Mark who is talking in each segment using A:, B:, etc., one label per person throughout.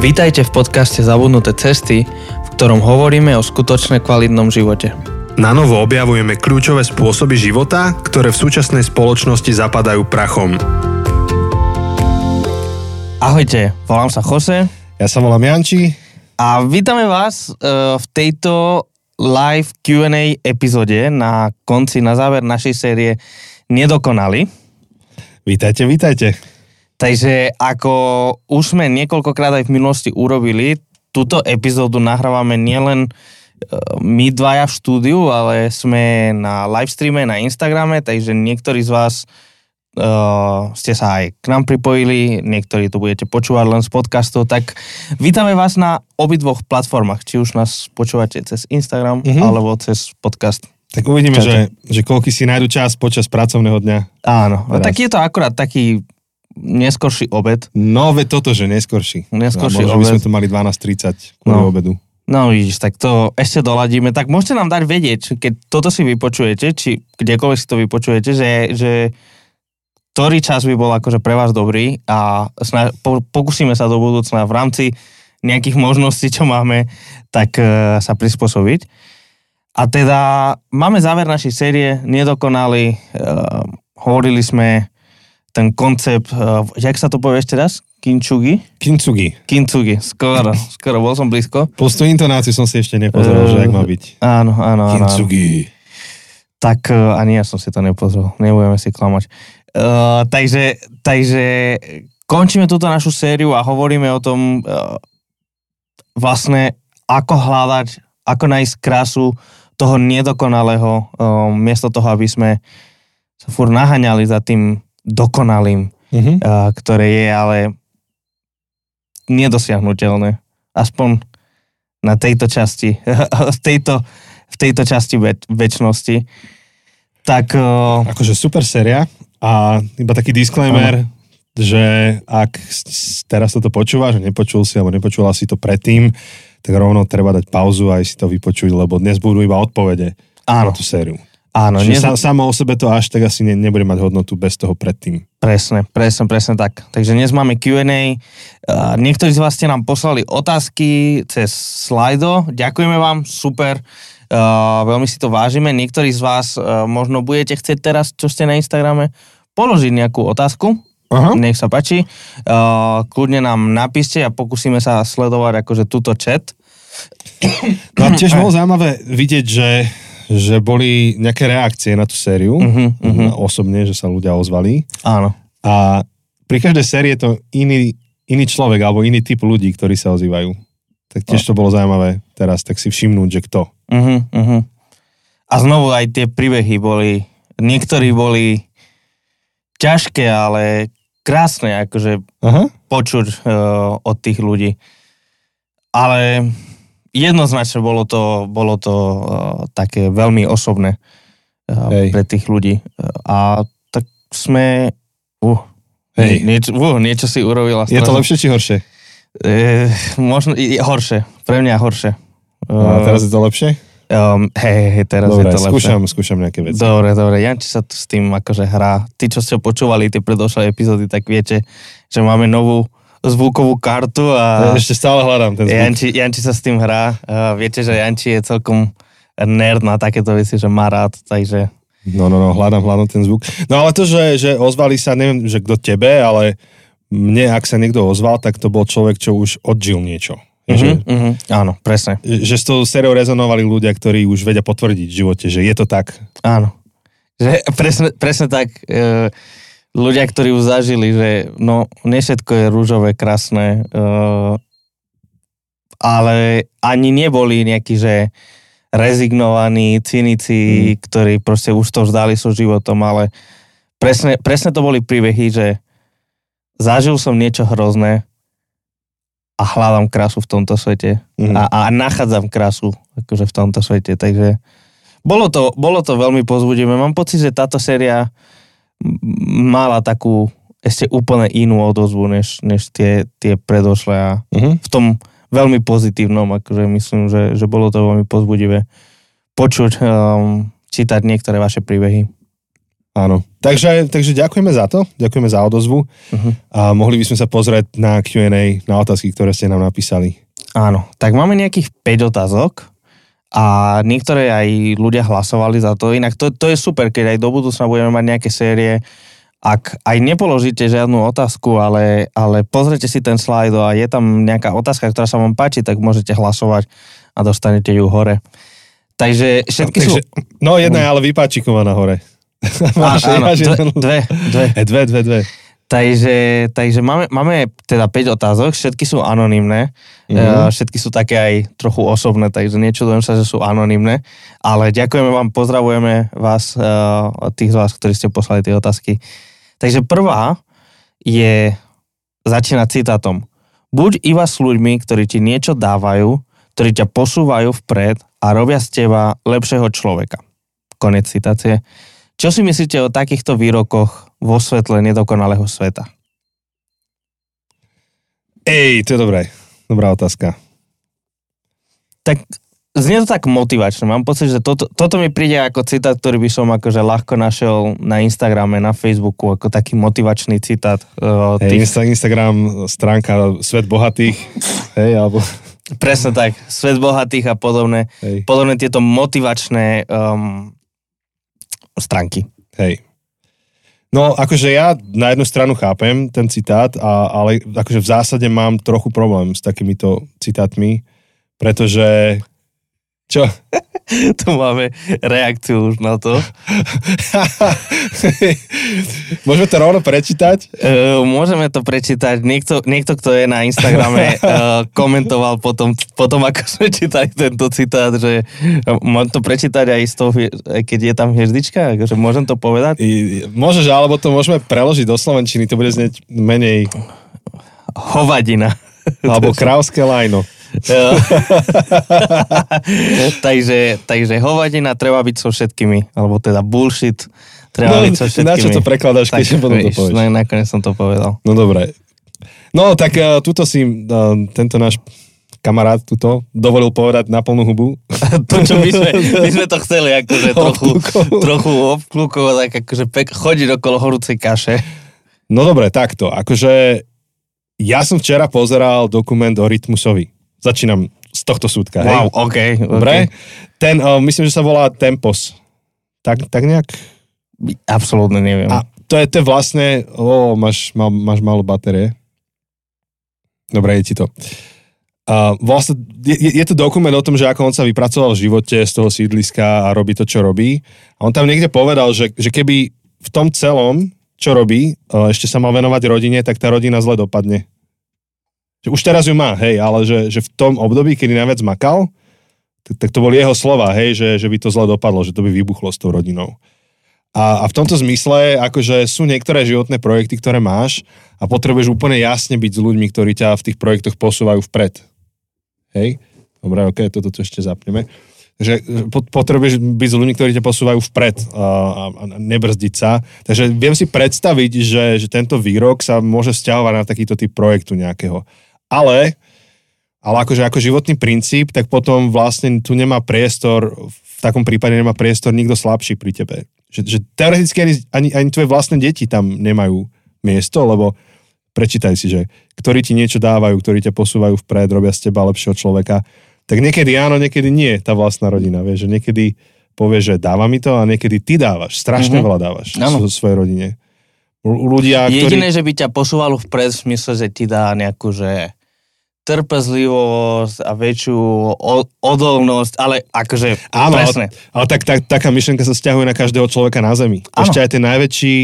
A: Vítajte v podcaste Zabudnuté cesty, v ktorom hovoríme o skutočne kvalitnom živote.
B: Na novo objavujeme kľúčové spôsoby života, ktoré v súčasnej spoločnosti zapadajú prachom.
A: Ahojte, volám sa Jose
C: Ja sa volám Janči.
A: a vítame vás uh, v tejto live Q&A epizóde na konci, na záver našej série Nedokonali.
C: Vítajte, vítajte.
A: Takže ako už sme niekoľkokrát aj v minulosti urobili, túto epizódu nahrávame nielen e, my dvaja v štúdiu, ale sme na livestreame na Instagrame, takže niektorí z vás uh, ste sa aj k nám pripojili, niektorí to budete počúvať len z podcastov, tak vítame vás na obidvoch platformách, či už nás počúvate cez Instagram
C: Mhm.
A: alebo cez podcast.
C: Tak uvidíme,
A: Čaute.
C: že, že koľko si nájdu čas počas pracovného dňa.
A: Áno,
C: Teraz.
A: tak je to akurát taký neskorší obed,
C: No, ve toto, že neskorší.
A: Neskorší
C: no, možno by sme
A: obed.
C: to mali 12.30 kvôli
A: No.
C: obedu.
A: No vidíš, tak to ešte doladíme. Tak môžete nám dať vedieť, keď toto si vypočujete, či kdekoľvek si to vypočujete, že, že ktorý čas by bol akože pre vás dobrý a sna- po, pokúsime sa do budúcna v rámci nejakých možností, čo máme, tak e, sa prispôsobiť. A teda máme záver našej série, nedokonali, e, hovorili sme ten koncept, e, jak sa to povie ešte raz? Kinčugi?
C: Kintsugi.
A: Kintsugi, skoro, skoro, bol som blízko.
C: Plus tú intonáciu som si ešte nepozeral,
A: Eh,
C: že jak má byť.
A: Áno, áno, áno. áno.
C: Kintsugi.
A: Tak uh, ani ja som si to nepozrel, nebudeme si klamať. Uh, takže, takže končíme túto našu sériu a hovoríme o tom uh, vlastne ako hľadať, ako nájsť krásu toho nedokonalého, uh, miesto toho, aby sme sa fur naháňali za tým dokonalým,
C: Mhm.
A: uh, ktoré je ale nedosiahnutelné. Aspoň na tejto časti, v tejto, v tejto časti väč- väčšnosti. Tak uh,
C: Akože super séria a iba taký disclaimer, že ak teraz toto počúvaš, nepočul si alebo nepočula si to predtým, tak rovno treba dať pauzu a aj si to vypočuť, lebo dnes budú iba odpovede na
A: áno,
C: tú sériu.
A: Áno,
C: Čiže sa, samo o sebe to až tak asi ne, nebude mať hodnotu bez toho predtým.
A: presne, presne, presne tak. Takže dnes máme Q&A. Uh, niektorí z vás ste nám poslali otázky cez Slido. Ďakujeme vám, super. Uh, veľmi si to vážime. Niektorí z vás uh, možno budete chcieť teraz, čo ste na Instagrame, položiť nejakú otázku.
C: Aha.
A: Nech sa páči. Uh, kľudne nám napíšte a pokúsime sa sledovať akože túto chat.
C: No a tiež bolo zaujímavé vidieť, že, že boli nejaké reakcie na tú sériu,
A: Mhm, mhm.
C: osobne, že sa ľudia ozvali.
A: Áno.
C: A pri každej sérii je to iný, iný človek alebo iný typ ľudí, ktorí sa ozývajú. Tak tiež to bolo zaujímavé teraz, tak si všimnúť, že kto.
A: Uh-huh, uh-huh. A znovu aj tie príbehy boli, niektorí boli ťažké, ale krásne akože
C: Aha.
A: počuť uh, od tých ľudí. Ale jednoznačne bolo to, bolo to uh, také veľmi osobné uh,
C: Hej.
A: pre tých ľudí. A tak sme... Uh,
C: Hej.
A: niečo, uh, niečo si urobila.
C: Je to lepšie či horšie?
A: Eh, možno i- horšie. Pre mňa horšie.
C: A teraz je to lepšie?
A: Um, hej, hej, teraz
C: Dobre,
A: je to lepšie.
C: skúšam, skúšam nejaké veci.
A: Dobre, dobre, Janči sa tu s tým akože hrá. Tí, čo ste počúvali tie predošlé epizódy, tak viete, že máme novú zvukovú kartu a
C: Ešte stále hľadám ten zvuk.
A: Janči, Janči sa s tým hrá. A viete, že Janči je celkom nerd na takéto veci, že má rád, takže
C: No, no, no, hľadám, hľadám ten zvuk. No ale to, že, že ozvali sa, neviem, že kto tebe, ale mne, ak sa niekto ozval, tak to bol človek, čo už odžil niečo. Že,
A: Mhm, mhm, áno, presne.
C: že s tou sériou rezonovali ľudia, ktorí už vedia potvrdiť v živote, že je to tak.
A: Áno. Že presne, presne tak. E, ľudia, ktorí už zažili, že no, nie všetko je rúžové, krásne, e, ale ani neboli nejakí, že rezignovaní, cynici, mm. ktorí proste už to vzdali so životom, ale presne, presne to boli príbehy, že zažil som niečo hrozné a hľadám krásu v tomto svete
C: Mhm.
A: a, a nachádzam krásu akože v tomto svete, takže bolo to, bolo to veľmi pozbudivé. Mám pocit, že táto séria mala takú ešte úplne inú odozvu, než, než tie, tie predošlé a
C: Mhm.
A: v tom veľmi pozitívnom, akože myslím, že, že bolo to veľmi pozbudivé počuť, um, čítať niektoré vaše príbehy.
C: Áno. Takže, takže ďakujeme za to, ďakujeme za odozvu uh-huh. a mohli by sme sa pozrieť na Q&A, na otázky, ktoré ste nám napísali.
A: Áno, tak máme nejakých 5 otázok a niektoré aj ľudia hlasovali za to. Inak to, to je super, keď aj do budúcna budeme mať nejaké série, ak aj nepoložíte žiadnu otázku, ale, ale pozrite si ten slajd a je tam nejaká otázka, ktorá sa vám páči, tak môžete hlasovať a dostanete ju hore. Takže všetky no, takže, sú...
C: No jedna je ale vypáčikovaná hore.
A: Máš, áno, dve, dve,
C: dve. Dve, dve, dve.
A: Takže, takže máme, máme teda 5 otázok, všetky sú anonimné, mm-hmm. všetky sú také aj trochu osobné, takže nečudujem sa, že sú anonimné, ale ďakujeme vám, pozdravujeme vás, tých z vás, ktorí ste poslali tie otázky. Takže prvá je, začína citátom. Buď iba s ľuďmi, ktorí ti niečo dávajú, ktorí ťa posúvajú vpred a robia z teba lepšieho človeka. Konec citácie. Čo si myslíte o takýchto výrokoch vo svetle nedokonalého sveta?
C: Ej, to je dobré. Dobrá otázka.
A: Tak znie to tak motivačne. Mám pocit, že toto, toto mi príde ako citát, ktorý by som akože ľahko našiel na Instagrame, na Facebooku, ako taký motivačný citát.
C: Uh, hey, tých... Instagram, stránka Svet bohatých, hej, alebo...
A: Presne tak, Svet bohatých a podobné, hey. podobné tieto motivačné um, stránky.
C: Hej. No, akože ja na jednu stranu chápem ten citát, a, ale akože v zásade mám trochu problém s takýmito citátmi, pretože čo?
A: tu máme reakciu už na to.
C: Môžeme to rovno prečítať?
A: Uh, môžeme to prečítať. Niekto, niekto kto je na Instagrame, uh, komentoval potom, potom, ako sme čítali tento citát, že mám to prečítať aj, z toho, keď je tam hviezdička? Akože môžem to povedať?
C: I, môžeš, alebo to môžeme preložiť do Slovenčiny, to bude znieť menej...
A: Hovadina.
C: Alebo krávské lajno.
A: takže, takže hovadina treba byť so všetkými, alebo teda bullshit treba no, byť so všetkými.
C: Na čo to prekladáš, keď potom to povieš?
A: Na, nakoniec som to povedal.
C: No dobre. No tak uh, tuto si uh, tento náš kamarát tuto dovolil povedať na plnú hubu.
A: to, čo my sme, my sme to chceli akože trochu, trochu obklúkovať, tak akože pek, chodiť okolo horúcej kaše.
C: No dobre, takto. Akože ja som včera pozeral dokument o Rytmusovi. Začínam z tohto súdka.
A: Wow, hej? OK.
C: Dobre. Okay. Ten, uh, myslím, že sa volá Tempos. Tak, tak nejak?
A: Absolútne neviem.
C: A to je, to je vlastne, o, máš, má, máš málo batérie. Dobre, je ti to. Uh, vlastne je, je to dokument o tom, že ako on sa vypracoval v živote z toho sídliska a robí to, čo robí. A on tam niekde povedal, že, že keby v tom celom, čo robí, uh, ešte sa mal venovať rodine, tak tá rodina zle dopadne. Že už teraz ju má, hej, ale že, že v tom období, kedy najviac makal, tak, tak to boli jeho slova, hej, že, že by to zle dopadlo, že to by vybuchlo s tou rodinou. A, a v tomto zmysle, akože sú niektoré životné projekty, ktoré máš a potrebuješ úplne jasne byť s ľuďmi, ktorí ťa v tých projektoch posúvajú vpred. Hej? Dobre, ok, toto to ešte zapneme. Že potrebuješ byť s ľuďmi, ktorí ťa posúvajú vpred a, a nebrzdiť sa. Takže viem si predstaviť, že, že tento výrok sa môže vzťahovať na takýto typ projektu nejakého ale, ale akože ako životný princíp, tak potom vlastne tu nemá priestor, v takom prípade nemá priestor nikto slabší pri tebe. Že, že teoreticky ani, ani, ani tvoje vlastné deti tam nemajú miesto, lebo prečítaj si, že ktorí ti niečo dávajú, ktorí ťa posúvajú vpred, robia z teba lepšieho človeka, tak niekedy áno, niekedy nie, tá vlastná rodina, vieš, že niekedy povieš, že dáva mi to a niekedy ty dávaš, strašne mm-hmm. veľa dávaš ano. svojej rodine. Ľudia,
A: Jediné, ktorí... že by ťa posúvalo vpred v smysle, že ti dá nejakú, že trpezlivosť a väčšiu odolnosť, ale akože
C: Áno, presne. Ale, ale tak, tak, taká myšlenka sa stiahuje na každého človeka na Zemi. Áno. Ešte aj ten najväčší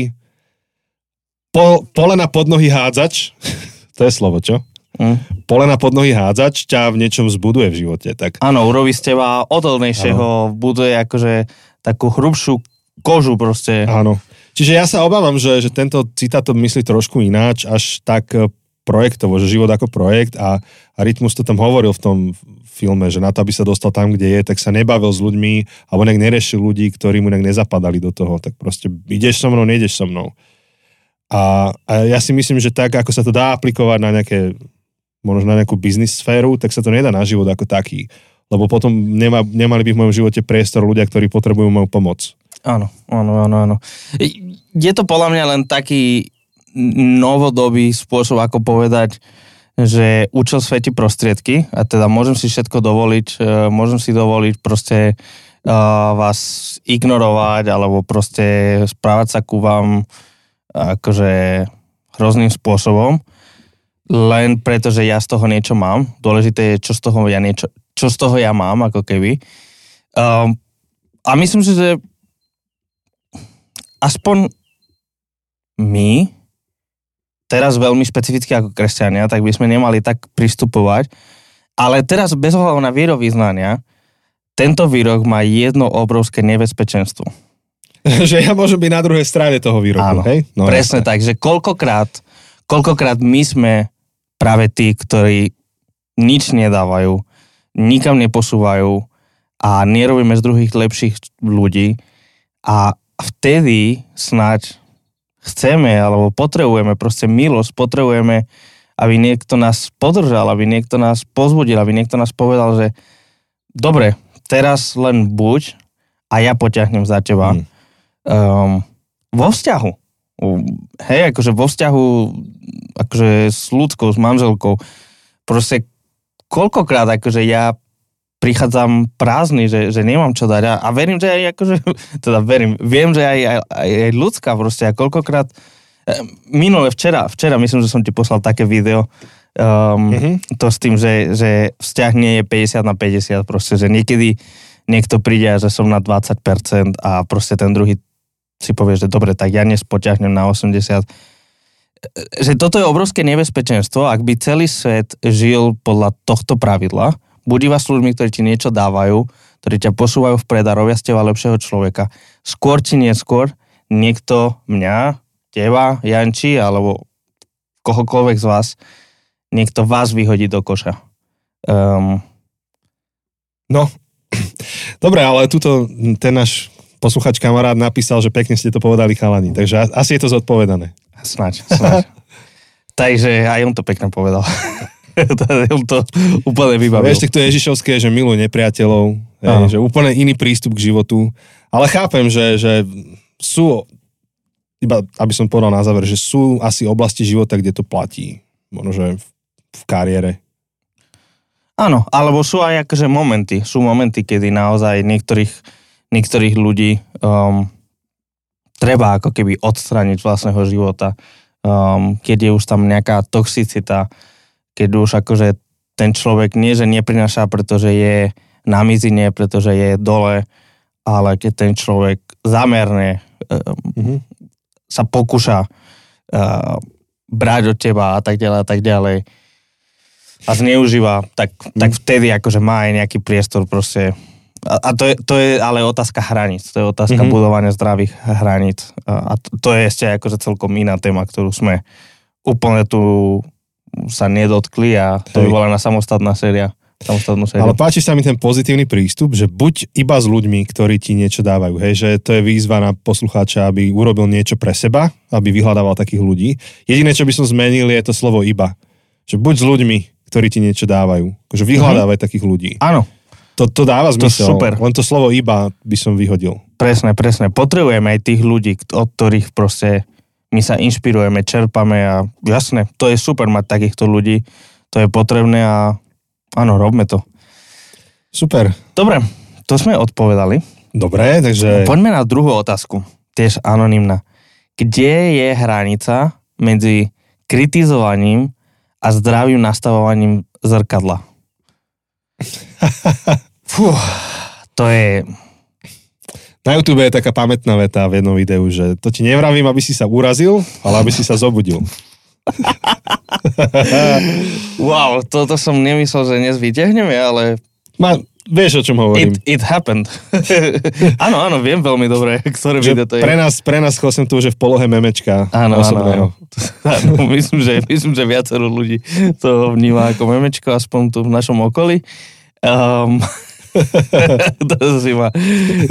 C: po, pole na podnohy hádzač, to je slovo, čo? Mm. Pole na podnohy hádzač ťa v niečom zbuduje v živote. Tak...
A: Áno, urobí z teba odolnejšieho, buduje akože takú hrubšiu kožu proste.
C: Áno. Čiže ja sa obávam, že, že tento citát to myslí trošku ináč, až tak projektovo, že život ako projekt a, a Rytmus to tam hovoril v tom filme, že na to, aby sa dostal tam, kde je, tak sa nebavil s ľuďmi alebo nejak nerešil ľudí, ktorí mu nejak nezapadali do toho. Tak proste ideš so mnou, nejdeš so mnou. A, a ja si myslím, že tak, ako sa to dá aplikovať na nejaké, možno na nejakú biznis sféru, tak sa to nedá na život ako taký. Lebo potom nema, nemali by v mojom živote priestor ľudia, ktorí potrebujú moju pomoc.
A: Áno, áno, áno, áno. Je to podľa mňa len taký novodobý spôsob, ako povedať, že účel svetí prostriedky a teda môžem si všetko dovoliť, e, môžem si dovoliť proste uh, vás ignorovať alebo proste správať sa ku vám akože hrozným spôsobom, len preto, že ja z toho niečo mám. Dôležité je, čo z toho ja, niečo, čo z toho ja mám, ako keby. Um, a myslím si, že aspoň my, teraz veľmi špecificky ako kresťania, tak by sme nemali tak pristupovať. Ale teraz bez ohľadu na vierovýznania, tento výrok má jedno obrovské nebezpečenstvo.
C: že ja môžem byť na druhej strane toho výroku,
A: Áno,
C: hej?
A: No, presne jasne. tak, že koľkokrát, koľkokrát my sme práve tí, ktorí nič nedávajú, nikam neposúvajú a nerobíme z druhých lepších ľudí a vtedy snáď chceme alebo potrebujeme proste milosť, potrebujeme, aby niekto nás podržal, aby niekto nás pozbudil, aby niekto nás povedal, že dobre, teraz len buď a ja poťahnem za teba. Mm. Um, vo vzťahu. Hej, akože vo vzťahu akože s ľudskou, s manželkou. Proste koľkokrát akože ja prichádzam prázdny, že, že nemám čo dať a, a verím, že aj akože, teda verím, viem, že aj, aj, aj, ľudská proste a koľkokrát, eh, minule včera, včera myslím, že som ti poslal také video, um, mm-hmm. to s tým, že, že vzťah nie je 50 na 50, proste, že niekedy niekto príde že som na 20% a proste ten druhý si povie, že dobre, tak ja dnes poťahnem na 80 že toto je obrovské nebezpečenstvo, ak by celý svet žil podľa tohto pravidla, buď iba s ľuďmi, ktorí ti niečo dávajú, ktorí ťa posúvajú vpred a robia z teba lepšieho človeka. Skôr či neskôr niekto mňa, teba, Janči, alebo kohokoľvek z vás, niekto vás vyhodí do koša. Um,
C: no, dobre, ale tuto ten náš posluchač kamarát napísal, že pekne ste to povedali chalani, takže asi je to zodpovedané.
A: Snaď, snaď. takže aj on to pekne povedal. to úplne vybavil.
C: Vieš, tak to Ježišovské, že miluj nepriateľov, je, že úplne iný prístup k životu. Ale chápem, že, že sú, iba aby som povedal na záver, že sú asi oblasti života, kde to platí. Možno, že v, v kariére.
A: Áno, alebo sú aj akože momenty. Sú momenty, kedy naozaj niektorých, niektorých ľudí um, treba ako keby odstraniť vlastného života. Um, keď je už tam nejaká toxicita, keď už akože ten človek nie, že neprinaša, pretože je na mizine, pretože je dole, ale keď ten človek zamerne mm-hmm. sa pokúša uh, brať od teba a tak ďalej a tak ďalej a zneužíva, tak, mm. tak vtedy akože má aj nejaký priestor proste a, a to, je, to je ale otázka hraníc, to je otázka mm-hmm. budovania zdravých hraníc a, a to, to je ešte akože celkom iná téma, ktorú sme úplne tu sa nedotkli a to Hej. by bola na samostatná séria. Samostatnú sériu.
C: Ale páči sa mi ten pozitívny prístup, že buď iba s ľuďmi, ktorí ti niečo dávajú, hej, že to je výzva na poslucháča, aby urobil niečo pre seba, aby vyhľadával takých ľudí. Jediné, čo by som zmenil, je to slovo iba. Že buď s ľuďmi, ktorí ti niečo dávajú. Že vyhľadávaj uh-huh. takých ľudí.
A: Áno.
C: To, to dáva zmysel.
A: To super.
C: Len to slovo iba by som vyhodil.
A: Presne, presne. Potrebujeme aj tých ľudí, od ktorých proste my sa inšpirujeme, čerpame a jasne, to je super mať takýchto ľudí, to je potrebné a áno, robme to.
C: Super.
A: Dobre, to sme odpovedali.
C: Dobre, takže...
A: Poďme na druhú otázku, tiež anonimná. Kde je hranica medzi kritizovaním a zdravým nastavovaním zrkadla? Fú, to je
C: na YouTube je taká pamätná veta v jednom videu, že to ti nevravím, aby si sa urazil, ale aby si sa zobudil.
A: wow, toto som nemyslel, že dnes vyťahneme, ale...
C: Ma, vieš, o čom hovorím.
A: It, it happened. áno, áno, viem veľmi dobre, ktoré že video to je.
C: Pre nás, pre nás som tu už v polohe memečka áno, osobného.
A: Áno, áno. myslím, že, myslím, že viacero ľudí to vníma ako memečko, aspoň tu v našom okolí. Um, to si ma,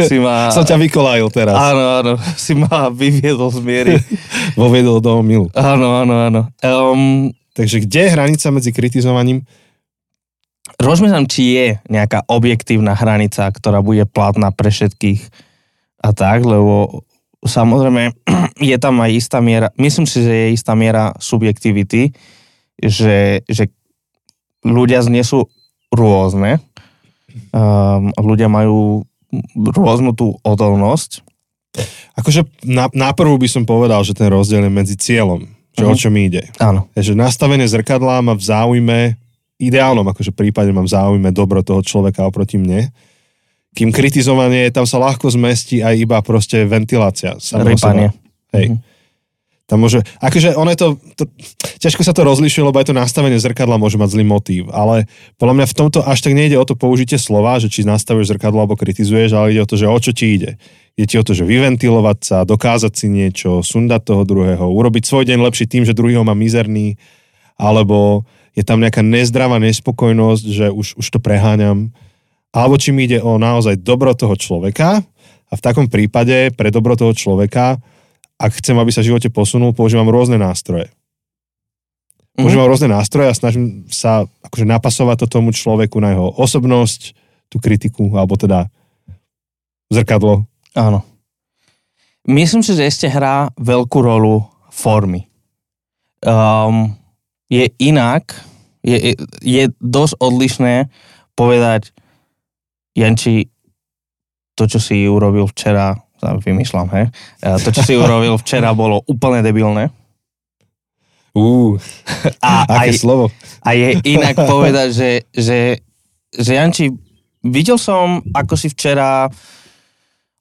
A: si ma...
C: Som ťa vykolajil teraz.
A: Áno, áno, si ma vyviedol z miery.
C: Voviedol do milu.
A: Áno, áno, áno. Um,
C: Takže kde je hranica medzi kritizovaním?
A: Rozmýšľam, či je nejaká objektívna hranica, ktorá bude platná pre všetkých. a tak, lebo samozrejme je tam aj istá miera, myslím si, že je istá miera subjektivity, že, že ľudia znesú rôzne, um, ľudia majú rôznu tú odolnosť.
C: Akože na, náprvu by som povedal, že ten rozdiel je medzi cieľom, že uh-huh. o čo mi ide.
A: Áno.
C: Je, že nastavenie zrkadla má v záujme, ideálnom akože prípade mám v záujme dobro toho človeka oproti mne, kým kritizovanie, tam sa ľahko zmestí aj iba proste ventilácia.
A: Rypanie.
C: Hej. Mm-hmm. Tam môže, akože ono je to, to, ťažko sa to rozlišuje, lebo aj to nastavenie zrkadla môže mať zlý motív, ale podľa mňa v tomto až tak nejde o to použitie slova, že či nastavuješ zrkadlo alebo kritizuješ, ale ide o to, že o čo ti ide. Je ti o to, že vyventilovať sa, dokázať si niečo, sundať toho druhého, urobiť svoj deň lepší tým, že druhý ho má mizerný, alebo je tam nejaká nezdravá nespokojnosť, že už, už to preháňam, alebo či mi ide o naozaj dobro toho človeka a v takom prípade pre dobro toho človeka ak chcem, aby sa v živote posunul, používam rôzne nástroje. Používam mm-hmm. rôzne nástroje a snažím sa akože napasovať to tomu človeku na jeho osobnosť, tú kritiku, alebo teda zrkadlo.
A: Áno. Myslím si, že ešte hrá veľkú rolu formy. Um, je inak, je, je dosť odlišné povedať Janči, to, čo si urobil včera, vymýšľam, hej. To, čo si urobil včera, bolo úplne debilné.
C: Uh, a aké aj, slovo.
A: A je inak povedať, že, že, že Janči, videl som, ako si včera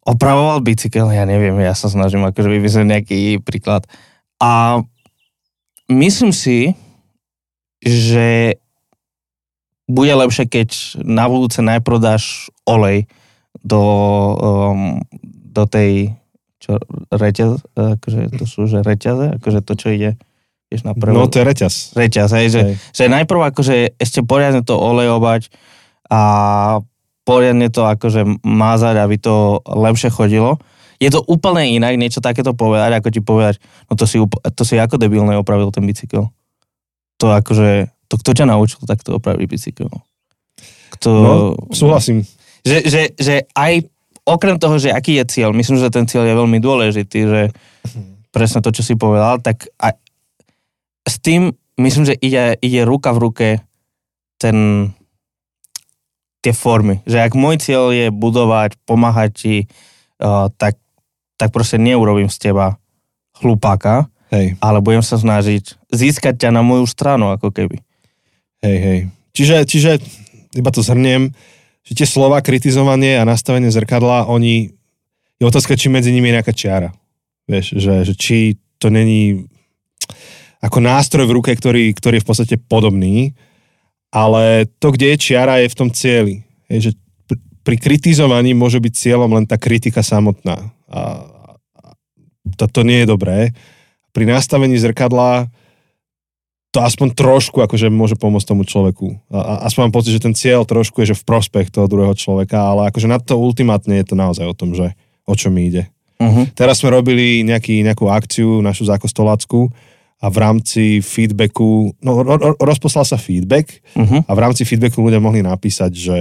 A: opravoval bicykel, ja neviem, ja sa snažím akože vyvysieť nejaký príklad. A myslím si, že bude lepšie, keď na budúce najprv dáš olej do, um, do tej čo, reťaz, akože to sú že reťaze, akože to, čo ide vieš, na prvé.
C: No to je reťaz.
A: Reťaz, hej, že, hej. že najprv akože ešte poriadne to olejovať a poriadne to akože mázať, aby to lepšie chodilo. Je to úplne inak niečo takéto povedať, ako ti povedať, no to si, to si ako debilne opravil ten bicykel. To akože, to kto ťa naučil takto opraviť bicykel?
C: Kto... No, súhlasím.
A: Že, že, že aj okrem toho, že aký je cieľ, myslím, že ten cieľ je veľmi dôležitý, že presne to, čo si povedal, tak a s tým myslím, že ide, ide ruka v ruke ten, tie formy. Že ak môj cieľ je budovať, pomáhať ti, uh, tak, tak proste neurobím z teba chlupáka, hej. ale budem sa snažiť získať ťa na moju stranu, ako keby.
C: Hej, hej. Čiže, čiže iba to zhrniem, že tie slova, kritizovanie a nastavenie zrkadla, oni, je otázka, či medzi nimi je nejaká čiara. Vieš, že, že či to není ako nástroj v ruke, ktorý, ktorý je v podstate podobný, ale to, kde je čiara, je v tom cieli. Je, že pri kritizovaní môže byť cieľom len tá kritika samotná. A, a to, to nie je dobré. Pri nastavení zrkadla to aspoň trošku akože môže pomôcť tomu človeku. A, a aspoň mám pocit, že ten cieľ trošku je že v prospech toho druhého človeka, ale akože na to ultimátne je to naozaj o tom, že o čo mi ide. Uh-huh. Teraz sme robili nejaký, nejakú akciu, našu zákostolácku a v rámci feedbacku, no ro, ro, rozposlal sa feedback uh-huh. a v rámci feedbacku ľudia mohli napísať, že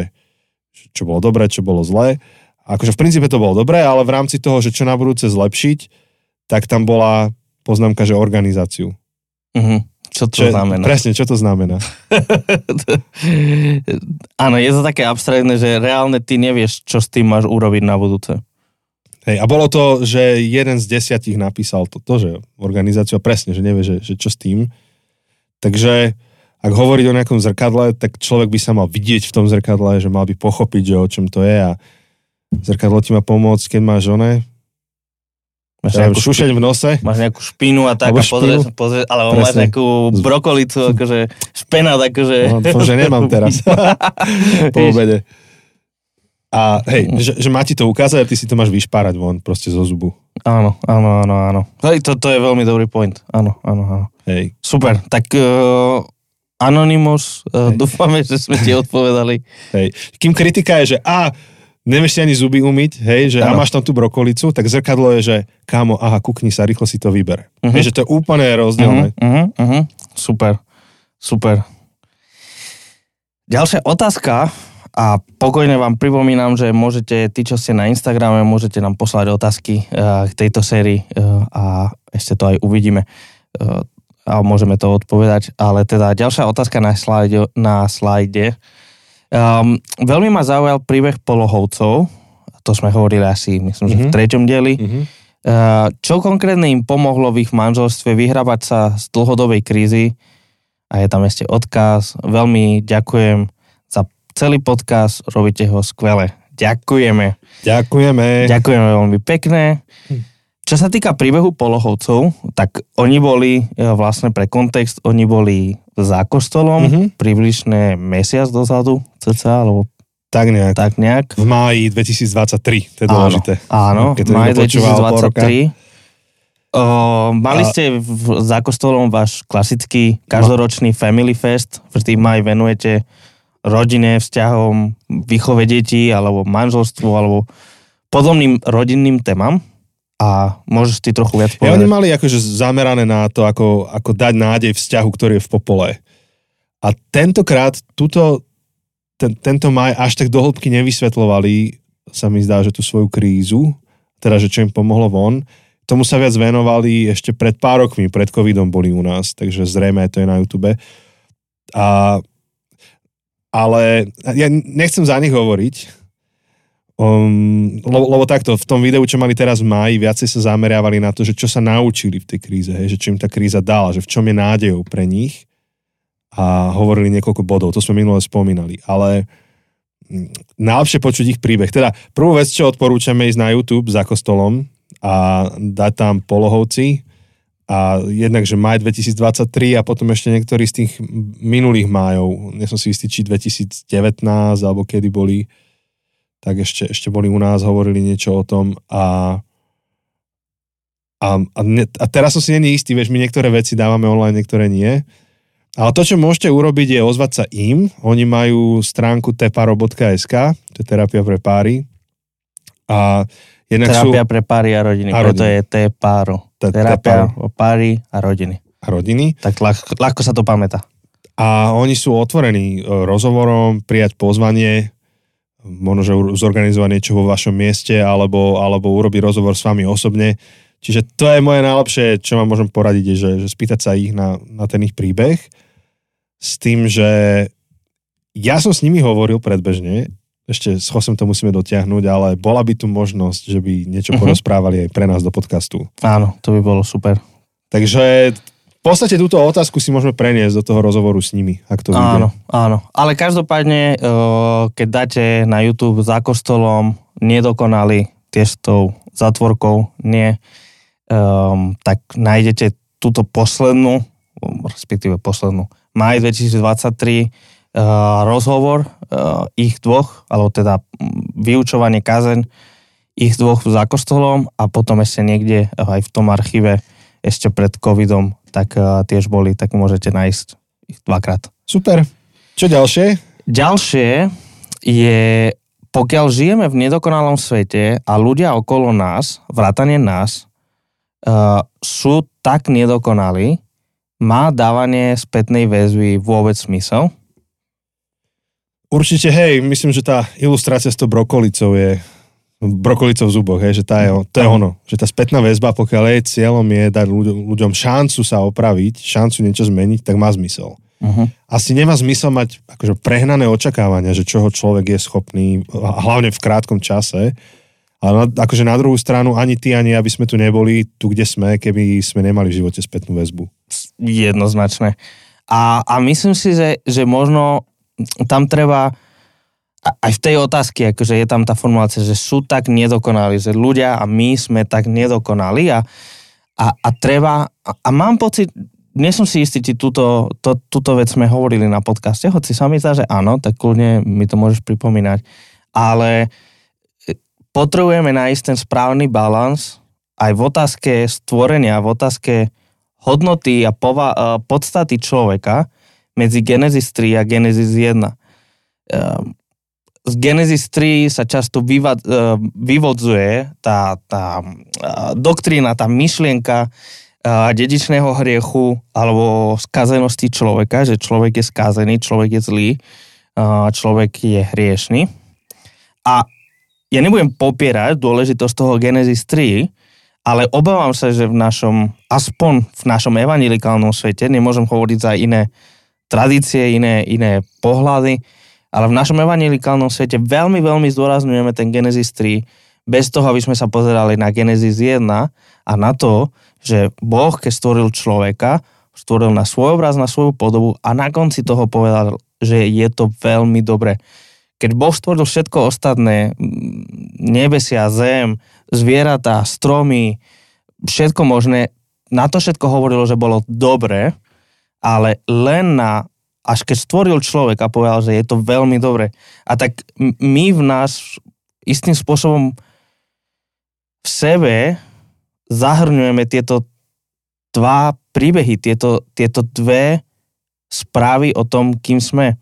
C: čo bolo dobré, čo bolo zlé. Akože v princípe to bolo dobré, ale v rámci toho, že čo na budúce zlepšiť, tak tam bola poznámka, že organizáciu. Uh-huh.
A: Čo to čo, znamená?
C: Presne, čo to znamená?
A: Áno, je to také abstraktné, že reálne ty nevieš, čo s tým máš urobiť na budúce.
C: Hej, a bolo to, že jeden z desiatich napísal to, to že organizáciu a presne, že nevie, že, že čo s tým. Takže ak hovoriť o nejakom zrkadle, tak človek by sa mal vidieť v tom zrkadle, že mal by pochopiť, že o čom to je a zrkadlo ti má pomôcť, keď máš oné Máš nejakú šušeň v nose?
A: Máš nejakú špinu a tak, a pozrieš, pozrieš, alebo Presne. máš nejakú brokolicu, akože špenát, akože...
C: No, to, že nemám teraz. po obede. A hej, že, že má ti to ukázať a ty si to máš vyšpárať von proste zo zubu.
A: Áno, áno, áno, áno. Hej, to, to je veľmi dobrý point. Áno, áno, áno.
C: Hej.
A: Super, tak uh, Anonymous, uh, dúfame, že sme ti odpovedali.
C: Hej. Kým kritika je, že a nevieš si ani zuby umyť, hej, že ano. a máš tam tú brokolicu, tak zrkadlo je, že kámo, aha, kukni sa, rýchlo si to vyber. Uh-huh. Hej, že to je úplne rozdielne.
A: Uh-huh, uh-huh. Super, super. Ďalšia otázka A pokojne vám pripomínam, že môžete, tí, čo ste na Instagrame, môžete nám poslať otázky uh, k tejto sérii uh, a ešte to aj uvidíme. Uh, a môžeme to odpovedať. Ale teda ďalšia otázka na slajde. Na slajde. Um, veľmi ma zaujal príbeh polohovcov. To sme hovorili asi, myslím, že mm-hmm. v mhm. treťom dieli. Mm-hmm. Uh, čo konkrétne im pomohlo v ich manželstve vyhrabať sa z dlhodobej krízy? A je tam ešte odkaz. Veľmi ďakujem celý podcast, robíte ho skvele. Ďakujeme.
C: Ďakujeme.
A: Ďakujeme veľmi pekne. Čo sa týka príbehu polohovcov, tak oni boli, e, vlastne pre kontext, oni boli za kostolom mm-hmm. približne mesiac dozadu, cca, alebo
C: tak nejak.
A: Tak nejak.
C: V máji 2023, to je dôležité.
A: Áno, v máji 2023. O, mali a... ste v, za kostolom váš klasický každoročný Family Fest, vždy maj venujete rodine, vzťahom, výchove detí, alebo manželstvu, alebo podobným rodinným témam a môžeš ty trochu viac povedať.
C: Ja, oni mali akože zamerané na to, ako, ako dať nádej vzťahu, ktorý je v popole. A tentokrát túto, ten, tento maj až tak dohlbky nevysvetlovali, sa mi zdá, že tú svoju krízu, teda, že čo im pomohlo von, tomu sa viac venovali ešte pred pár rokmi, pred covidom boli u nás, takže zrejme to je na YouTube. A ale ja nechcem za nich hovoriť, Um, lebo, lebo takto, v tom videu, čo mali teraz v máji, viacej sa zameriavali na to, že čo sa naučili v tej kríze, hej, že čo im tá kríza dala, že v čom je nádejou pre nich. A hovorili niekoľko bodov, to sme minule spomínali, ale mm, najlepšie počuť ich príbeh. Teda prvú vec, čo odporúčame ísť na YouTube za kostolom a dať tam polohovci, a jednak, že maj 2023 a potom ešte niektorí z tých minulých májov, nie som si istý, či 2019 alebo kedy boli, tak ešte, ešte boli u nás, hovorili niečo o tom a a, a, ne, a teraz som si není istý, vieš, my niektoré veci dávame online, niektoré nie. Ale to, čo môžete urobiť, je ozvať sa im. Oni majú stránku teparo.sk, to je terapia pre páry. A
A: Jednak Terapia sú... pre páry a rodiny, a preto rodiny. je T-páro. Terapia o páry a rodiny.
C: A rodiny.
A: Tak ľahko, ľahko sa to pamätá.
C: A oni sú otvorení e, rozhovorom, prijať pozvanie, možno, že zorganizovať niečo vo vašom mieste, alebo, alebo urobiť rozhovor s vami osobne. Čiže to je moje najlepšie, čo vám môžem poradiť, je, že, že spýtať sa ich na, na ten ich príbeh. S tým, že ja som s nimi hovoril predbežne ešte s Chosem to musíme dotiahnuť, ale bola by tu možnosť, že by niečo uh-huh. porozprávali aj pre nás do podcastu.
A: Áno, to by bolo super.
C: Takže v podstate túto otázku si môžeme preniesť do toho rozhovoru s nimi, ak to
A: Áno, vyjde. áno. Ale každopádne, keď dáte na YouTube za kostolom nedokonali tiež tou zatvorkou, nie, um, tak nájdete túto poslednú, respektíve poslednú, maj 2023 uh, rozhovor uh, ich dvoch, alebo teda vyučovanie kazeň ich dvoch za kostolom a potom ešte niekde aj v tom archíve ešte pred covidom, tak uh, tiež boli, tak môžete nájsť ich dvakrát.
C: Super. Čo ďalšie?
A: Ďalšie je, pokiaľ žijeme v nedokonalom svete a ľudia okolo nás, vrátane nás, uh, sú tak nedokonalí, má dávanie spätnej väzby vôbec smysel?
C: Určite, hej, myslím, že tá ilustrácia s tou brokolicou je brokolicou v zuboch, hej, že tá je, to je ono. Že tá spätná väzba, pokiaľ jej cieľom je dať ľuďom, ľuďom šancu sa opraviť, šancu niečo zmeniť, tak má zmysel. Uh-huh. Asi nemá zmysel mať akože prehnané očakávania, že čoho človek je schopný, hlavne v krátkom čase. Ale na, akože na druhú stranu ani ty, ani aby sme tu neboli tu, kde sme, keby sme nemali v živote spätnú väzbu.
A: Jednoznačné. A, a myslím si, že, že možno tam treba aj v tej otázke, akože je tam tá formulácia, že sú tak nedokonali, že ľudia a my sme tak nedokonali a, a, a treba, a, a mám pocit, nie som si istý, či túto, to, túto vec sme hovorili na podcaste, hoci sa mi zdá, že áno, tak kľudne mi to môžeš pripomínať, ale e, potrebujeme nájsť ten správny balans aj v otázke stvorenia, v otázke hodnoty a pova- e, podstaty človeka, medzi Genesis 3 a Genesis 1. Ehm, z Genesis 3 sa často vyva, e, vyvodzuje tá, tá doktrína, tá myšlienka dedičného hriechu alebo skazenosti človeka, že človek je skazený, človek je zlý človek je hriešný. A ja nebudem popierať dôležitosť toho Genesis 3, ale obávam sa, že v našom, aspoň v našom evangelikálnom svete, nemôžem hovoriť za iné tradície, iné, iné pohľady, ale v našom evangelikálnom svete veľmi, veľmi zdôrazňujeme ten Genesis 3, bez toho, aby sme sa pozerali na Genesis 1 a na to, že Boh, keď stvoril človeka, stvoril na svoj obraz, na svoju podobu a na konci toho povedal, že je to veľmi dobre. Keď Boh stvoril všetko ostatné, nebesia, zem, zvieratá, stromy, všetko možné, na to všetko hovorilo, že bolo dobre, ale len na, až keď stvoril človek a povedal, že je to veľmi dobre. A tak my v nás istým spôsobom v sebe zahrňujeme tieto dva príbehy, tieto, tieto dve správy o tom, kým sme.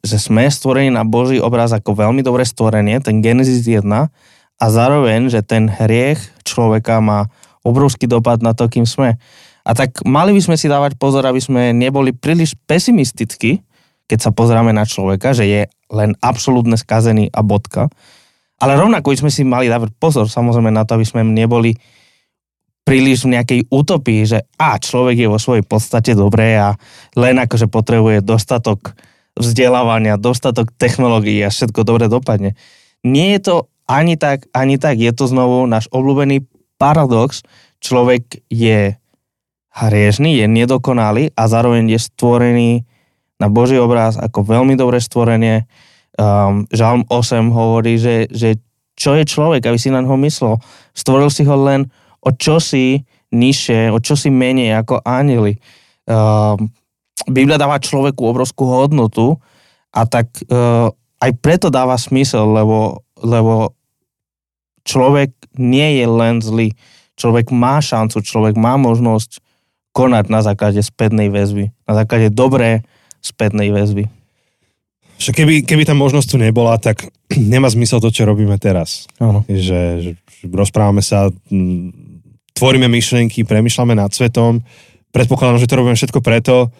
A: Že sme stvorení na Boží obraz ako veľmi dobré stvorenie, ten Genesis 1, a zároveň, že ten hriech človeka má obrovský dopad na to, kým sme. A tak mali by sme si dávať pozor, aby sme neboli príliš pesimistickí, keď sa pozráme na človeka, že je len absolútne skazený a bodka. Ale rovnako sme si mali dávať pozor samozrejme na to, aby sme neboli príliš v nejakej utopii, že a človek je vo svojej podstate dobré a len akože potrebuje dostatok vzdelávania, dostatok technológií a všetko dobre dopadne. Nie je to ani tak, ani tak. Je to znovu náš obľúbený paradox. Človek je hriešný, je nedokonalý a zároveň je stvorený na Boží obraz ako veľmi dobré stvorenie. Um, Žalm 8 hovorí, že, že čo je človek, aby si na neho myslel. Stvoril si ho len o čosi nižšie, o čosi menej ako ánili. Um, Biblia dáva človeku obrovskú hodnotu a tak uh, aj preto dáva smysel, lebo, lebo človek nie je len zlý. Človek má šancu, človek má možnosť konať na základe spätnej väzby. Na základe dobré spätnej väzby.
C: Však keby, keby tá možnosť tu nebola, tak nemá zmysel to, čo robíme teraz.
A: Áno.
C: Že, že rozprávame sa, tvoríme myšlienky, premyšľame nad svetom, predpokladám, že to robíme všetko preto,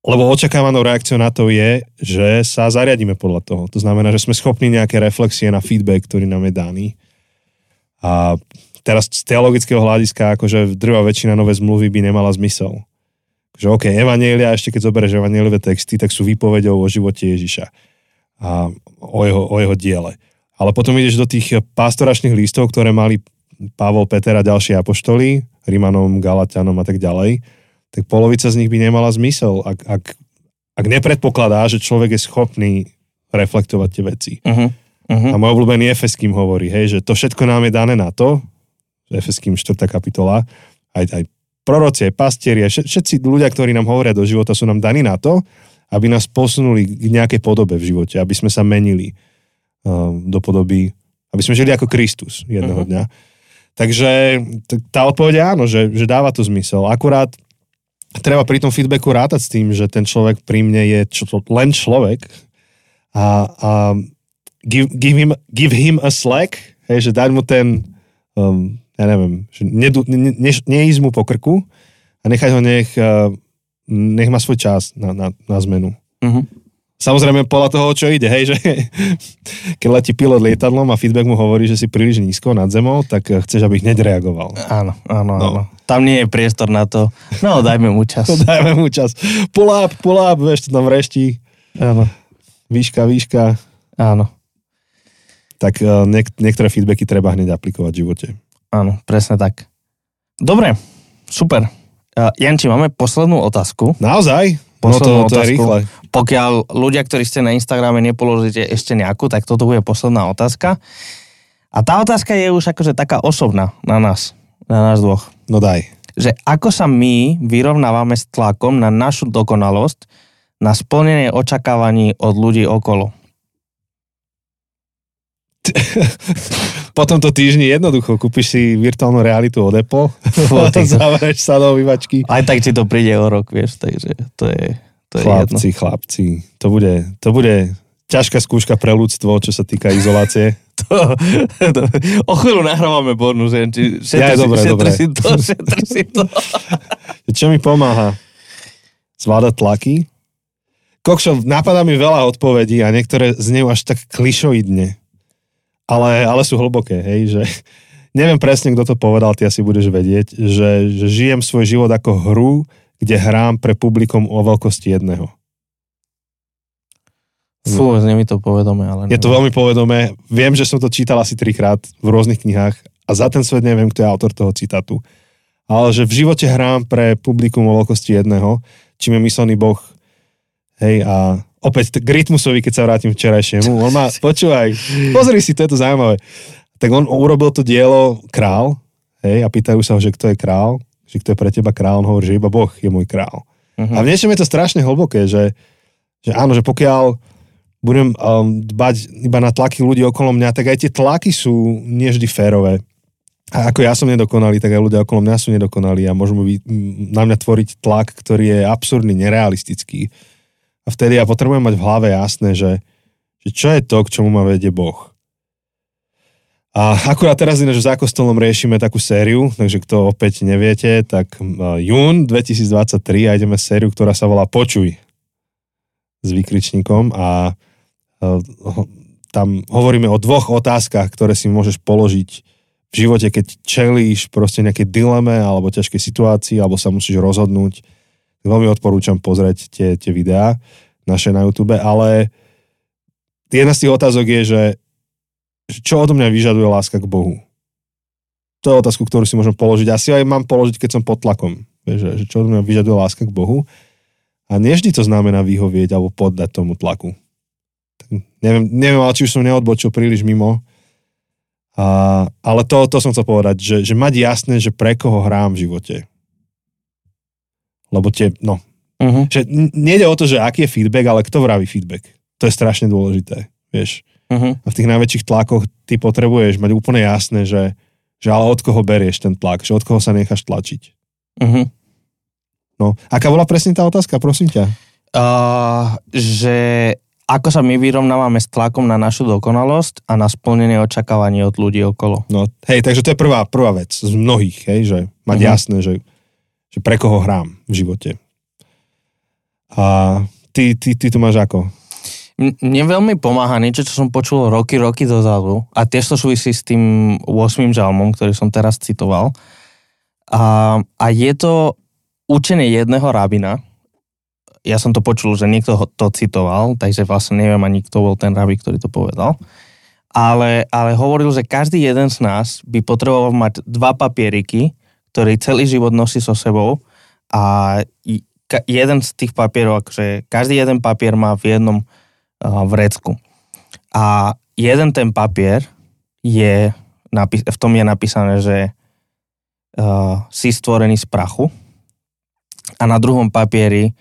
C: lebo očakávanou reakciou na to je, že sa zariadíme podľa toho. To znamená, že sme schopní nejaké reflexie na feedback, ktorý nám je daný. A teraz z teologického hľadiska, akože drvá väčšina nové zmluvy by nemala zmysel. Že OK, Evanielia, ešte keď zoberieš Evanieliové texty, tak sú výpovedou o živote Ježiša a o jeho, o jeho diele. Ale potom ideš do tých pastoračných listov, ktoré mali Pavol, Peter a ďalšie apoštoli, Rimanom, Galatianom a tak ďalej, tak polovica z nich by nemala zmysel, ak, ak, ak nepredpokladá, že človek je schopný reflektovať tie veci. Uh-huh. Uh-huh. A môj obľúbený Efeským hovorí, hej, že to všetko nám je dané na to, Efeským 4. kapitola, aj, aj proroci, aj pastieri, všetci ľudia, ktorí nám hovoria do života, sú nám daní na to, aby nás posunuli k nejakej podobe v živote, aby sme sa menili uh, do podoby, aby sme žili ako Kristus jedného uh-huh. dňa. Takže tá odpoveď je áno, že, že dáva to zmysel. Akurát treba pri tom feedbacku rátať s tým, že ten človek pri mne je čo, len človek a, a give, give, him, give him a slack, hej, že dať mu ten, um, ja neviem, že nedu, ne, ne, neísť mu po krku a nechať ho nech, uh, nech má svoj čas na, na, na zmenu. Uh-huh. Samozrejme podľa toho, čo ide, hej, že keď letí pilot lietadlom a feedback mu hovorí, že si príliš nízko nad zemou, tak uh, chceš, aby hneď reagoval.
A: Áno, áno, no. áno. Tam nie je priestor na to. No, dajme mu čas.
C: No, dajme mu čas. Pull up, vieš, to tam vreští.
A: Áno.
C: Výška, výška.
A: Áno
C: tak e, niek- niektoré feedbacky treba hneď aplikovať v živote.
A: Áno, presne tak. Dobre, super. Uh, Janči, máme poslednú otázku.
C: Naozaj?
A: Poslednú no to, to je rýchle. Pokiaľ ľudia, ktorí ste na Instagrame, nepoložíte ešte nejakú, tak toto bude posledná otázka. A tá otázka je už akože taká osobná na nás, na nás dvoch.
C: No daj.
A: Že ako sa my vyrovnávame s tlakom na našu dokonalosť, na splnenie očakávaní od ľudí okolo.
C: po tomto týždni jednoducho kúpiš si virtuálnu realitu od Apple a zavrieš sa do obyvačky.
A: Aj tak ti to príde o rok, vieš, takže to je, to je
C: Chlapci,
A: jedno.
C: chlapci, to bude, to bude ťažká skúška pre ľudstvo, čo sa týka izolácie.
A: to, to, o chvíľu nahrávame bonus, či šetri,
C: ja, dobre,
A: šetri
C: dobre.
A: si to, šetri si to.
C: čo mi pomáha? Zvládať tlaky. Kokšo, napadá mi veľa odpovedí a niektoré znejú až tak klišoidne. Ale, ale sú hlboké, hej, že neviem presne, kto to povedal, ty asi budeš vedieť, že, že žijem svoj život ako hru, kde hrám pre publikum o veľkosti jedného.
A: Fú, znie mi to povedomé, ale
C: Je to veľmi povedomé. Viem, že som to čítal asi trikrát v rôznych knihách a za ten svet neviem, kto je autor toho citátu. Ale že v živote hrám pre publikum o veľkosti jedného, čím je myslený Boh Hej, a opäť k Rytmusovi, keď sa vrátim včerajšiemu, on má, počúvaj, pozri si, to je to zaujímavé. Tak on urobil to dielo král, hej, a pýtajú sa ho, že kto je král, že kto je pre teba král, on hovorí, že iba Boh je môj král. Uh-huh. A v niečom je to strašne hlboké, že, že áno, že pokiaľ budem um, dbať iba na tlaky ľudí okolo mňa, tak aj tie tlaky sú nie vždy férové. A ako ja som nedokonalý, tak aj ľudia okolo mňa sú nedokonalí a môžu na mňa tvoriť tlak, ktorý je absurdný, nerealistický. A vtedy ja potrebujem mať v hlave jasné, že, že čo je to, k čomu ma vedie Boh. A akurát teraz ináč za kostolom riešime takú sériu, takže kto opäť neviete, tak jún 2023 a ideme sériu, ktorá sa volá Počuj s výkričníkom a tam hovoríme o dvoch otázkach, ktoré si môžeš položiť v živote, keď čelíš proste nejaké dileme alebo ťažké situácii, alebo sa musíš rozhodnúť Veľmi odporúčam pozrieť tie, tie videá naše na YouTube, ale jedna z tých otázok je, že čo odo mňa vyžaduje láska k Bohu? To je otázku, ktorú si môžem položiť. Asi aj mám položiť, keď som pod tlakom. Že, že čo odo mňa vyžaduje láska k Bohu? A nevždy to znamená vyhovieť alebo poddať tomu tlaku. Tak neviem, neviem, ale či už som neodbočil príliš mimo. A, ale to, to som chcel povedať, že, že mať jasné, že pre koho hrám v živote lebo tie, no, uh-huh. že nejde o to, že aký je feedback, ale kto vraví feedback. To je strašne dôležité, vieš. Uh-huh. A v tých najväčších tlakoch ty potrebuješ mať úplne jasné, že, že ale od koho berieš ten tlak, že od koho sa necháš tlačiť. Uh-huh. No, aká bola presne tá otázka, prosím ťa?
A: Uh, že ako sa my vyrovnávame s tlakom na našu dokonalosť a na splnenie očakávaní od ľudí okolo.
C: No, hej, takže to je prvá, prvá vec z mnohých, hej, že mať uh-huh. jasné, že že pre koho hrám v živote. A ty, ty, ty to máš ako?
A: Mne veľmi pomáha niečo, čo som počul roky, roky dozadu a tiež to súvisí s tým 8. žalmom, ktorý som teraz citoval. A, a je to učenie jedného rabina. Ja som to počul, že niekto to citoval, takže vlastne neviem ani kto bol ten rabi, ktorý to povedal. Ale, ale hovoril, že každý jeden z nás by potreboval mať dva papieriky, ktorý celý život nosí so sebou a jeden z tých papierov, akože každý jeden papier má v jednom uh, vrecku. A jeden ten papier je, v tom je napísané, že uh, si stvorený z prachu a na druhom papieri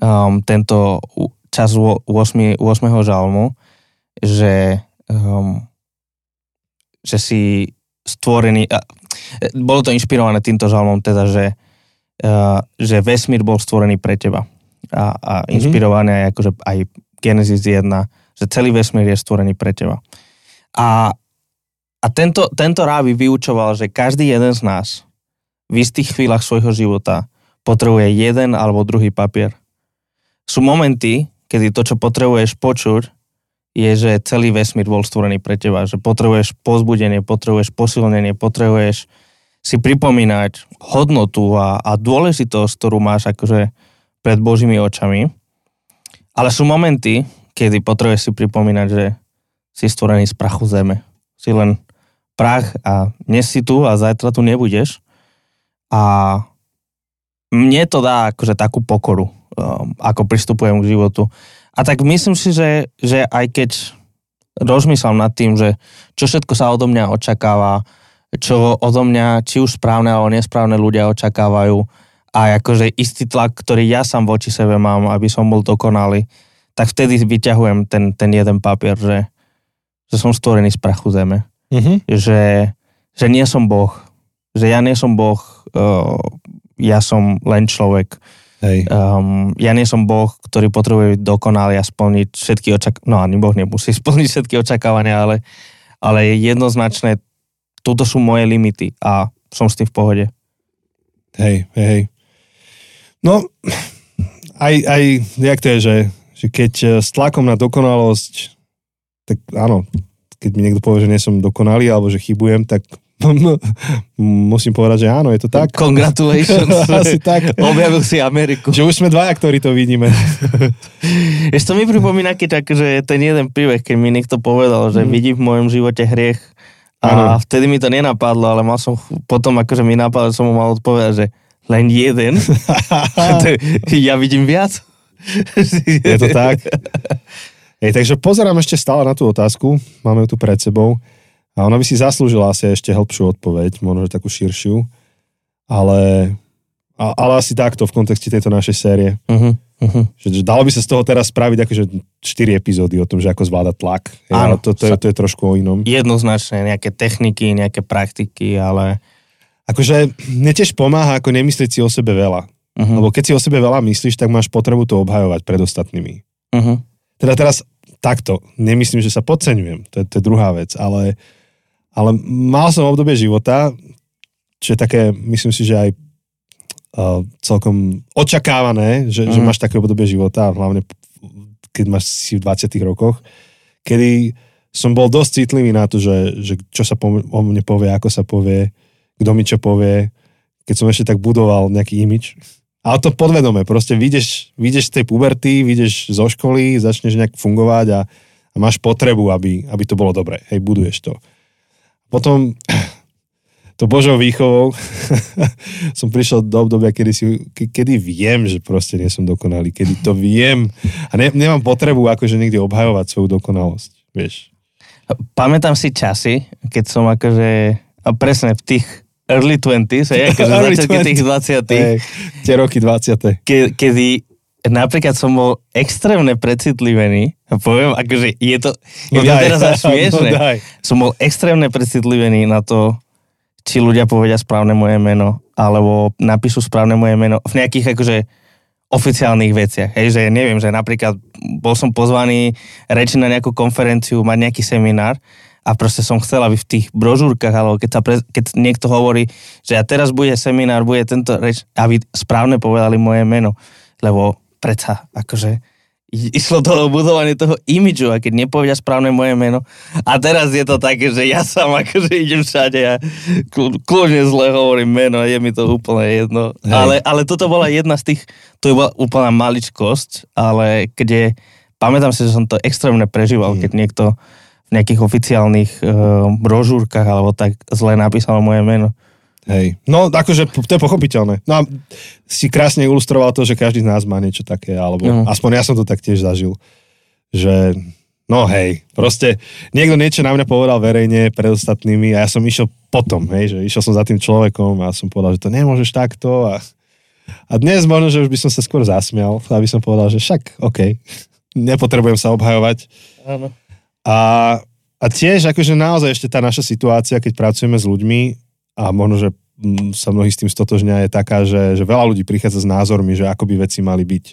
A: um, tento čas 8, 8. žalmu, že, um, že si stvorený, bolo to inšpirované týmto žalmom, teda, že, uh, že vesmír bol stvorený pre teba. A, a mhm. inšpirované mm-hmm. aj, akože aj Genesis 1, že celý vesmír je stvorený pre teba. A, a tento, tento ráby vyučoval, že každý jeden z nás v istých chvíľach svojho života potrebuje jeden alebo druhý papier. Sú momenty, kedy to, čo potrebuješ počuť, je, že celý vesmír bol stvorený pre teba, že potrebuješ pozbudenie, potrebuješ posilnenie, potrebuješ si pripomínať hodnotu a, a dôležitosť, ktorú máš akože pred Božími očami. Ale sú momenty, kedy potrebuješ si pripomínať, že si stvorený z prachu zeme. Si len prach a dnes si tu a zajtra tu nebudeš. A mne to dá akože takú pokoru, um, ako pristupujem k životu. A tak myslím si, že, že aj keď rozmýšľam nad tým, že čo všetko sa odo mňa očakáva, čo odo mňa či už správne alebo nesprávne ľudia očakávajú a akože istý tlak, ktorý ja sám voči sebe mám, aby som bol dokonalý, tak vtedy vyťahujem ten, ten jeden papier, že, že som stvorený z prachu zeme. Mm-hmm. Že, že nie som Boh. Že ja nie som Boh, uh, ja som len človek
C: Hej.
A: Um, ja nie som Boh, ktorý potrebuje byť dokonalý a splniť všetky očakávania. No ani Boh nemusí splniť všetky očakávania, ale, ale jednoznačné, toto sú moje limity a som s tým v pohode.
C: Hej, hej, hej. No, aj, aj, jak to je, že, že keď e, s tlakom na dokonalosť, tak áno, keď mi niekto povie, že nie som dokonalý alebo že chybujem, tak musím povedať, že áno, je to tak.
A: Congratulations.
C: Asi tak.
A: Objavil si Ameriku.
C: Že už sme dvaja, ktorí to vidíme.
A: Ešte to mi pripomína, keď tak, že ten jeden príbeh, keď mi niekto povedal, že mm. vidí v mojom živote hriech a ano. vtedy mi to nenapadlo, ale mal som potom, akože mi napadlo, som mu mal odpovedať, že len jeden. ja vidím viac.
C: Je to tak? Hej, takže pozerám ešte stále na tú otázku, máme ju tu pred sebou a ona by si zaslúžila asi ešte hĺbšiu odpoveď, možno takú širšiu, ale, ale asi takto v kontexte tejto našej série. Uh-huh, uh-huh. Že, že dalo by sa z toho teraz spraviť akože 4 epizódy o tom, že ako zvládať tlak. Áno, to, to, je, to je trošku o inom.
A: Jednoznačne, nejaké techniky, nejaké praktiky, ale...
C: Akože mne tiež pomáha ako nemyslieť si o sebe veľa. Uh-huh. Lebo keď si o sebe veľa myslíš, tak máš potrebu to obhajovať pred ostatnými. Uh-huh. Teda teraz takto, nemyslím, že sa podceňujem, to je, to je druhá vec, ale, ale mal som obdobie života, čo je také, myslím si, že aj celkom očakávané, že, uh-huh. že máš také obdobie života, hlavne keď máš si v 20 rokoch, kedy som bol dosť citlivý na to, že, že čo sa po, o mne povie, ako sa povie, kto mi čo povie, keď som ešte tak budoval nejaký imič ale to podvedome, proste vyjdeš, vyjdeš z tej puberty, vyjdeš zo školy, začneš nejak fungovať a, a máš potrebu, aby, aby to bolo dobre. Hej, buduješ to. Potom to Božou výchovou. Som prišiel do obdobia, kedy, si, kedy viem, že proste nie som dokonalý, kedy to viem. A ne, nemám potrebu akože niekde obhajovať svoju dokonalosť, vieš.
A: Pamätám si časy, keď som akože, a presne v tých early 20s, hej, akože začiatky tých 20 hey,
C: tie roky 20
A: ke, kedy napríklad som bol extrémne precitlivený, poviem, akože je to, je no to teraz až smiešne, no som bol extrémne precitlivený na to, či ľudia povedia správne moje meno, alebo napíšu správne moje meno v nejakých akože oficiálnych veciach. Hej, že neviem, že napríklad bol som pozvaný reči na nejakú konferenciu, mať nejaký seminár a proste som chcel, aby v tých brožúrkach, alebo keď, sa pre, keď niekto hovorí, že a teraz bude seminár, bude tento reč, aby správne povedali moje meno, lebo predsa, akože išlo to o budovanie toho imidžu a keď nepovedia správne moje meno. A teraz je to také, že ja sám akože idem všade a kľudne zle hovorím meno je mi to úplne jedno. Ale, ale toto bola jedna z tých, to bola úplná maličkosť, ale kde, pamätám si, že som to extrémne prežíval, mm. keď niekto nejakých oficiálnych uh, brožúrkach alebo tak zle napísalo moje meno.
C: Hej, no akože to je pochopiteľné. No a si krásne ilustroval to, že každý z nás má niečo také, alebo uh-huh. aspoň ja som to tak tiež zažil, že no hej, proste niekto niečo na mňa povedal verejne pred ostatnými a ja som išiel potom, hej, že išiel som za tým človekom a som povedal, že to nemôžeš takto a, a dnes možno, že už by som sa skôr zasmial, aby som povedal, že však, OK, nepotrebujem sa obhajovať. Áno. A, a tiež akože naozaj ešte tá naša situácia, keď pracujeme s ľuďmi a možno, že mm, sa mnohí s tým stotožňa, je taká, že, že veľa ľudí prichádza s názormi, že ako by veci mali byť.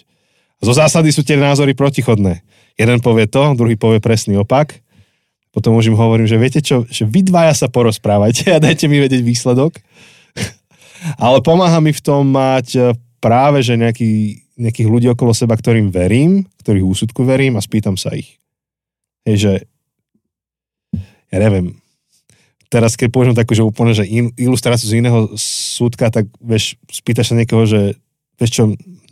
C: Zo zásady sú tie názory protichodné. Jeden povie to, druhý povie presný opak. Potom už im hovorím, že viete čo, že vy dvaja sa porozprávajte a dajte mi vedieť výsledok. Ale pomáha mi v tom mať e, práve, že nejaký, nejakých ľudí okolo seba, ktorým verím, ktorých úsudku verím a spýtam sa ich. Hej, že ja neviem, teraz keď použijem takú, že úplne, že in, ilustráciu z iného súdka, tak vieš, spýtaš sa niekoho, že vieš čo,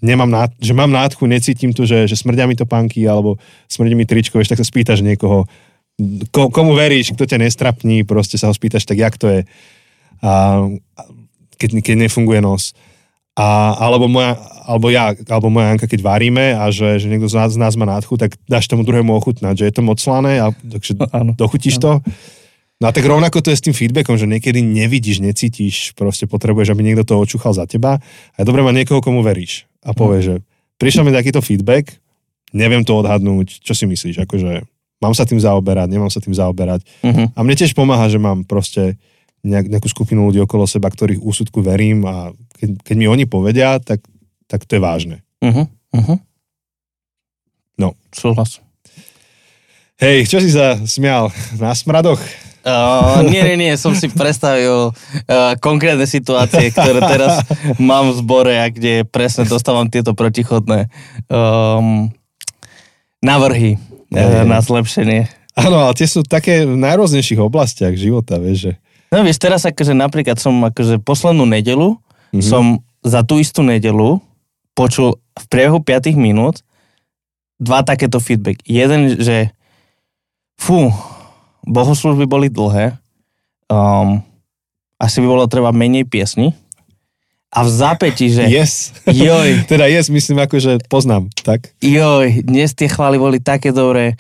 C: nemám nád, že mám nádchu, necítim tu, že, že smrdia mi to panky, alebo smrdí mi tričko, vieš, tak sa spýtaš niekoho, ko, komu veríš, kto ťa nestrapní, proste sa ho spýtaš, tak jak to je. A, keď, keď nefunguje nos. A, alebo, moja, alebo ja, alebo moja Anka, keď varíme a že, že niekto z nás, z nás má nádchu, tak dáš tomu druhému ochutnať, že je to moc slané a takže dochutíš to. No a tak rovnako to je s tým feedbackom, že niekedy nevidíš, necítiš, proste potrebuješ, aby niekto to očúchal za teba a je dobré mať niekoho, komu veríš a povie, mm. že prišiel mi takýto feedback, neviem to odhadnúť, čo si myslíš, akože mám sa tým zaoberať, nemám sa tým zaoberať. Uh-huh. A mne tiež pomáha, že mám proste nejak, nejakú skupinu ľudí okolo seba, ktorých úsudku verím a keď, keď mi oni povedia, tak, tak to je vážne. Uh-huh, uh-huh. No.
A: Súhlas.
C: Hej, čo si sa smial? Na smradoch?
A: Uh, nie, nie, nie, som si predstavil uh, konkrétne situácie, ktoré teraz mám v zbore a kde presne dostávam tieto protichodné. Um, e,
C: hej.
A: na zlepšenie.
C: Áno, ale tie sú také v najrôznejších oblastiach života, vieš, že...
A: No vieš, teraz akože napríklad som akože poslednú nedelu
C: Mhm.
A: mm-hmm. som za tú istú nedelu počul v priebehu 5 minút dva takéto feedback. Jeden, že fú, bohoslužby boli dlhé, um, asi by bolo treba menej piesni a v zápäti, že
C: Yes.
A: joj,
C: teda yes, myslím ako, že poznám, tak?
A: joj, dnes tie chvály boli také dobré,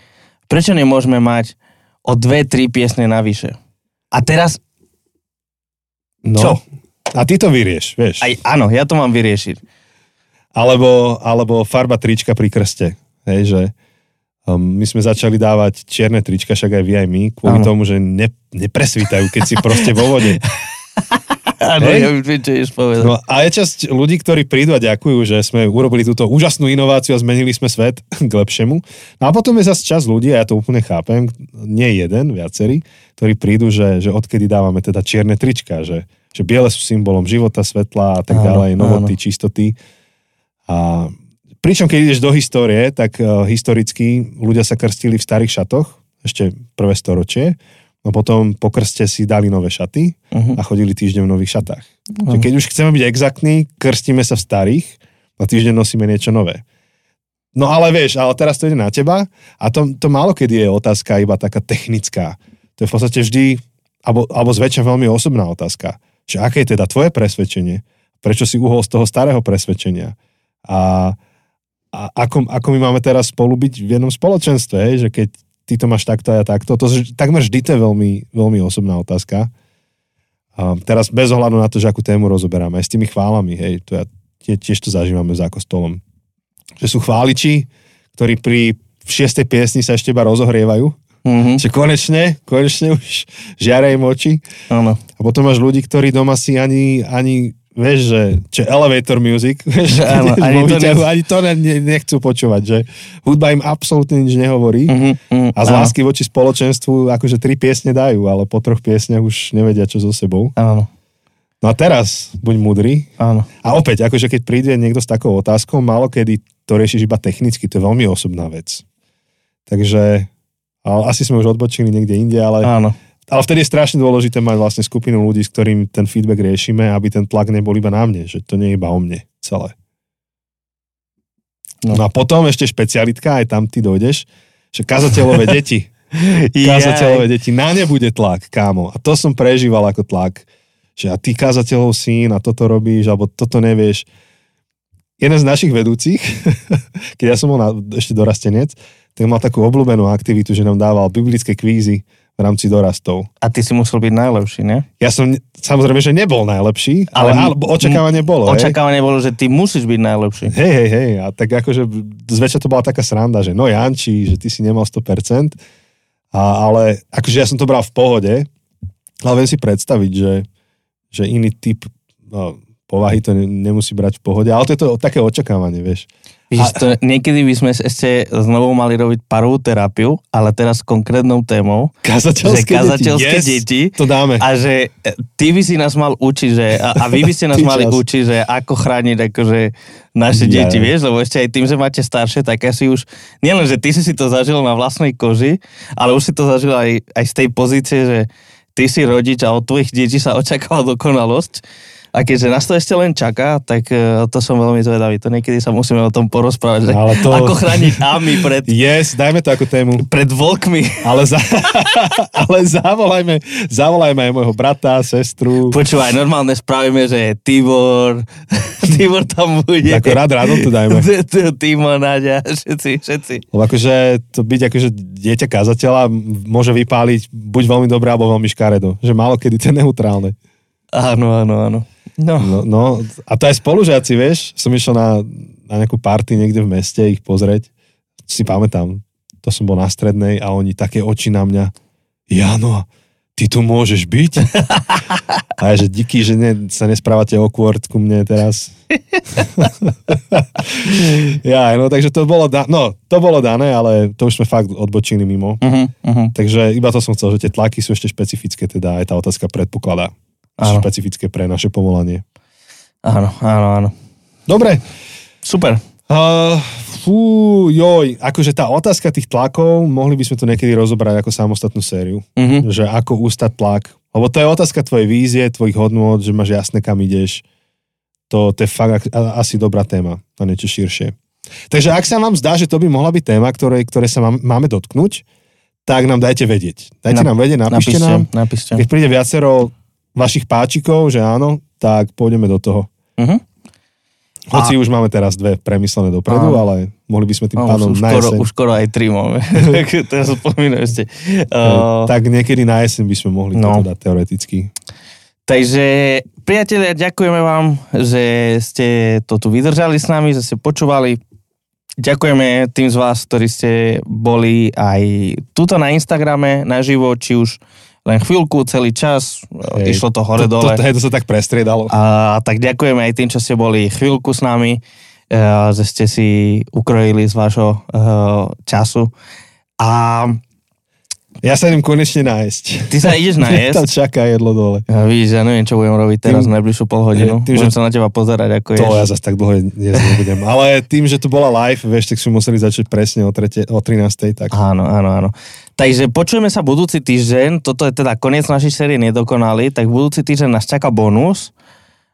A: prečo nemôžeme mať o dve, tri piesne navyše? A teraz,
C: No.
A: Čo?
C: A ty to vyrieš, vieš.
A: aj áno, ja to mám vyriešiť.
C: Alebo, alebo farba trička pri krste. Hej, že um, my sme začali dávať čierne trička, však aj vy, aj my, kvôli
A: Áno.
C: tomu, že ne, nepresvítajú, keď si proste vo vode.
A: Áno, ja viem, čo ideš povedať.
C: No a je časť ľudí, ktorí prídu a ďakujú, že sme urobili túto úžasnú inováciu a zmenili sme svet k lepšiemu. No a potom je zase čas ľudí, a ja to úplne chápem, nie jeden, viacerí, ktorí prídu, že, že odkedy dávame teda čierne trička, že, že biele sú symbolom života, svetla a tak
A: Áno,
C: ďalej, novoty,
A: áno.
C: čistoty. A pričom, keď ideš do histórie, tak uh, historicky ľudia sa krstili v starých šatoch, ešte prvé storočie, no potom po krste si dali nové šaty
A: Uh-huh.
C: a chodili týždeň v nových šatách.
A: Mhm.
C: Že keď už chceme byť exaktní, krstíme sa v starých a týždeň nosíme niečo nové. No ale vieš, ale teraz to ide na teba a to, to málo kedy je otázka iba taká technická. To je v podstate vždy, alebo, alebo zväčša veľmi osobná otázka. Že aké je teda tvoje presvedčenie? Prečo si uhol z toho starého presvedčenia? A, a ako, ako my máme teraz spolu byť v jednom spoločenstve, hej? že keď ty to máš takto a ja takto, to takmer vždy to je veľmi, veľmi osobná otázka. A teraz bez ohľadu na to, že akú tému rozoberáme, aj s tými chválami, hej, to ja tie, tiež to zažívame za kostolom. Že sú chváliči, ktorí pri šiestej piesni sa ešte iba rozohrievajú,
A: Uh-huh.
C: že konečne, konečne už žiarej im oči.
A: Áno.
C: A potom máš ľudí, ktorí doma si ani, ani vieš, že, čo elevator music, vieš,
A: Áno, ani to ne-
C: ani to ne, ne, nechcú počúvať, že hudba im absolútne nič nehovorí.
A: Uh-huh. Uh-huh.
C: A z lásky voči spoločenstvu akože tri piesne dajú, ale po troch piesniach už nevedia, čo so sebou.
A: Áno.
C: No a teraz buď múdry.
A: Áno.
C: A opäť, akože keď príde niekto s takou otázkou, málo kedy to riešiš iba technicky, to je veľmi osobná vec. Takže ale asi sme už odbočili niekde inde, ale,
A: Áno.
C: Ale vtedy je strašne dôležité mať vlastne skupinu ľudí, s ktorým ten feedback riešime, aby ten tlak nebol iba na mne, že to nie je iba o mne celé. No,
A: No.
C: a potom ešte špecialitka, aj tam ty dojdeš, že kazateľové deti. kazateľové deti, na ne bude tlak, kámo. A to som prežíval ako tlak. Že a ty kazateľov syn a toto robíš, alebo toto nevieš. Jeden z našich vedúcich, keď ja som bol na, ešte dorastenec, tak mal takú obľúbenú aktivitu, že nám dával biblické kvízy v rámci dorastov.
A: A ty si musel byť najlepší, ne?
C: Ja som samozrejme, že nebol najlepší, ale,
A: Ale-
C: očakávanie bolo. hej.
A: Očakávanie bolo, že ty musíš byť najlepší.
C: Hej, hej, hej. A tak akože zväčša to bola taká sranda, že no Janči, že ty si nemal 100%. A, ale akože ja som to bral v pohode, ale viem si predstaviť, že, že iný typ no, povahy to ne, nemusí brať v pohode. Ale to je to také očakávanie, vieš.
A: Víš, to, niekedy by sme ešte znovu mali robiť parovú terapiu, ale teraz s konkrétnou témou.
C: Kazateľské,
A: Že kazateľské
C: deti. Yes,
A: deti.
C: To dáme.
A: A že e, ty by si nás mal učiť, že, a, a vy by ste nás mali
C: čas.
A: učiť, že ako chrániť akože naše
C: Ja.
A: deti, vieš, lebo ešte aj tým, že máte staršie, tak asi už, nielen, že ty si si to zažil na vlastnej koži, ale už si to zažil aj, aj z tej pozície, že ty si rodič a od tvojich detí sa očakáva dokonalosť. A keďže nás to ešte len čaká, tak e, to som veľmi zvedavý. To niekedy sa musíme o tom porozprávať, že
C: Ale to-
A: ako chrániť Ami pred,
C: Yes, dajme to ako tému.
A: pred vlkmi.
C: Ale, za, ale zavolajme, zavolajme aj môjho brata, sestru.
A: Počúvaj, normálne spravíme, že Tibor, Tibor tam bude.
C: Ako rád rádom to dajme.
A: Timo, Nadia, všetci, všetci.
C: Lebo akože to byť akože dieťa kazateľa môže vypáliť buď veľmi dobre, alebo veľmi škaredo. Že málo kedy to je neutrálne.
A: Áno, áno, áno. No,
C: No, no a to aj spolužiaci, vieš, som išiel na, na nejakú party niekde v meste ich pozrieť. Si pamätám, to som bol na strednej a oni také oči na mňa. Jano, ty tu môžeš byť? A ja, že díky, že ne, sa nesprávate awkward ku mne teraz. ja, no takže to bolo, da- no, to bolo dané, ale to už sme fakt odbočili mimo.
A: uh-huh, uh-huh.
C: Takže iba to som chcel, že tie tlaky sú ešte špecifické, teda aj tá otázka predpokladá.
A: Áno.
C: špecifické pre naše povolanie.
A: áno, áno, áno.
C: Dobre,
A: Super.
C: Uh, fú, joj, akože tá otázka tých tlakov, mohli by sme to niekedy rozobrať ako samostatnú sériu.
A: Mhm.
C: Že ako ustať tlak. Lebo to je otázka tvojej vízie, tvojich hodnôt, že máš jasné, kam ideš. To, to je fakt asi dobrá téma na niečo širšie. Takže ak sa vám zdá, že to by mohla byť téma, ktoré, ktoré sa mám, máme dotknúť, tak nám dajte vedieť. Dajte
A: Na-
C: nám vedieť, napíšte,
A: Napíšte,
C: nám.
A: napíšte.
C: Keď príde viacero vašich páčikov, že áno, tak pôjdeme do toho.
A: Mhm.
C: Hoci už máme teraz dve premyslené dopredu,
A: Áno.
C: ale mohli by sme tým
A: No,
C: pánom
A: už,
C: na
A: skoro,
C: jeseň.
A: už skoro aj tri máme. Teraz spomínam ešte. Uh,
C: tak niekedy na jeseň by sme mohli
A: no.
C: to dať teoreticky.
A: Takže, priatelia, ďakujeme vám, že ste to tu vydržali s nami, že ste počúvali. Ďakujeme tým z vás, ktorí ste boli aj tuto na Instagrame naživo, či už len chvíľku, celý čas,
C: Hej.
A: išlo to hore
C: to,
A: dole.
C: to, hej, to sa tak prestriedalo.
A: A tak ďakujeme aj tým, čo ste boli chvíľku s nami, eh, že ste si ukrojili z vášho eh, času. A
C: Ja sa idem konečne nájsť.
A: ty sa ideš
C: Tam
A: najesť.
C: čaká jedlo dole.
A: Ja, vidíš, ja neviem, čo budem robiť teraz
C: Tým-
A: najbližšiu pol hodinu.
C: tým,
A: Budem
C: že-
A: sa na teba pozerať, ako
C: To
A: ješ.
C: ja zase tak dlho jesť nebudem. Ale tým, že to bola live, vieš, tak sme museli začať presne o, trete, o 13. Tak
A: Áno, áno, áno. Takže počujeme sa budúci týždeň, toto je teda koniec našej série Nedokonalý, tak budúci týždeň nás čaká bonus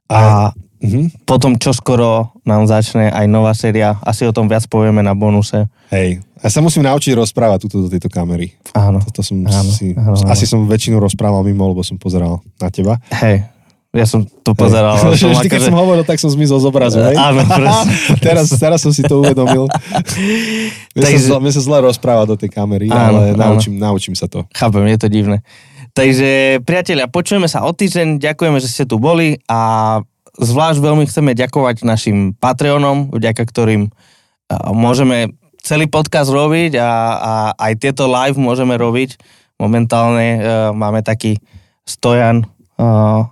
A: a
C: mhm.
A: potom čoskoro nám začne aj nová séria, asi o tom viac povieme na bonuse.
C: hej. Ja sa musím naučiť rozprávať túto do tejto kamery.
A: Áno,
C: To som
A: Áno,
C: si,
A: áno, áno.
C: asi som väčšinu rozprával mimo, lebo som pozeral na teba.
A: hej, ja som to pozeral.
C: Hej.
A: som
C: Vždy, keď
A: akože-
C: som hovoril, tak som zmizol z obrazu, hej?
A: Áno,
C: teraz, teraz som si to uvedomil. Mne,
A: Takže-
C: sa, mne sa zle rozpráva do tej kamery,
A: Áno,
C: ale
A: áno.
C: naučím, naučím sa to.
A: Chápem, je to divné. Takže, priatelia, počujeme sa o týždeň, ďakujeme, že ste tu boli a zvlášť veľmi chceme ďakovať našim Patreonom, vďaka ktorým a, môžeme celý podcast robiť a, a aj tieto live môžeme robiť. Momentálne uh, máme taký stojan, uh,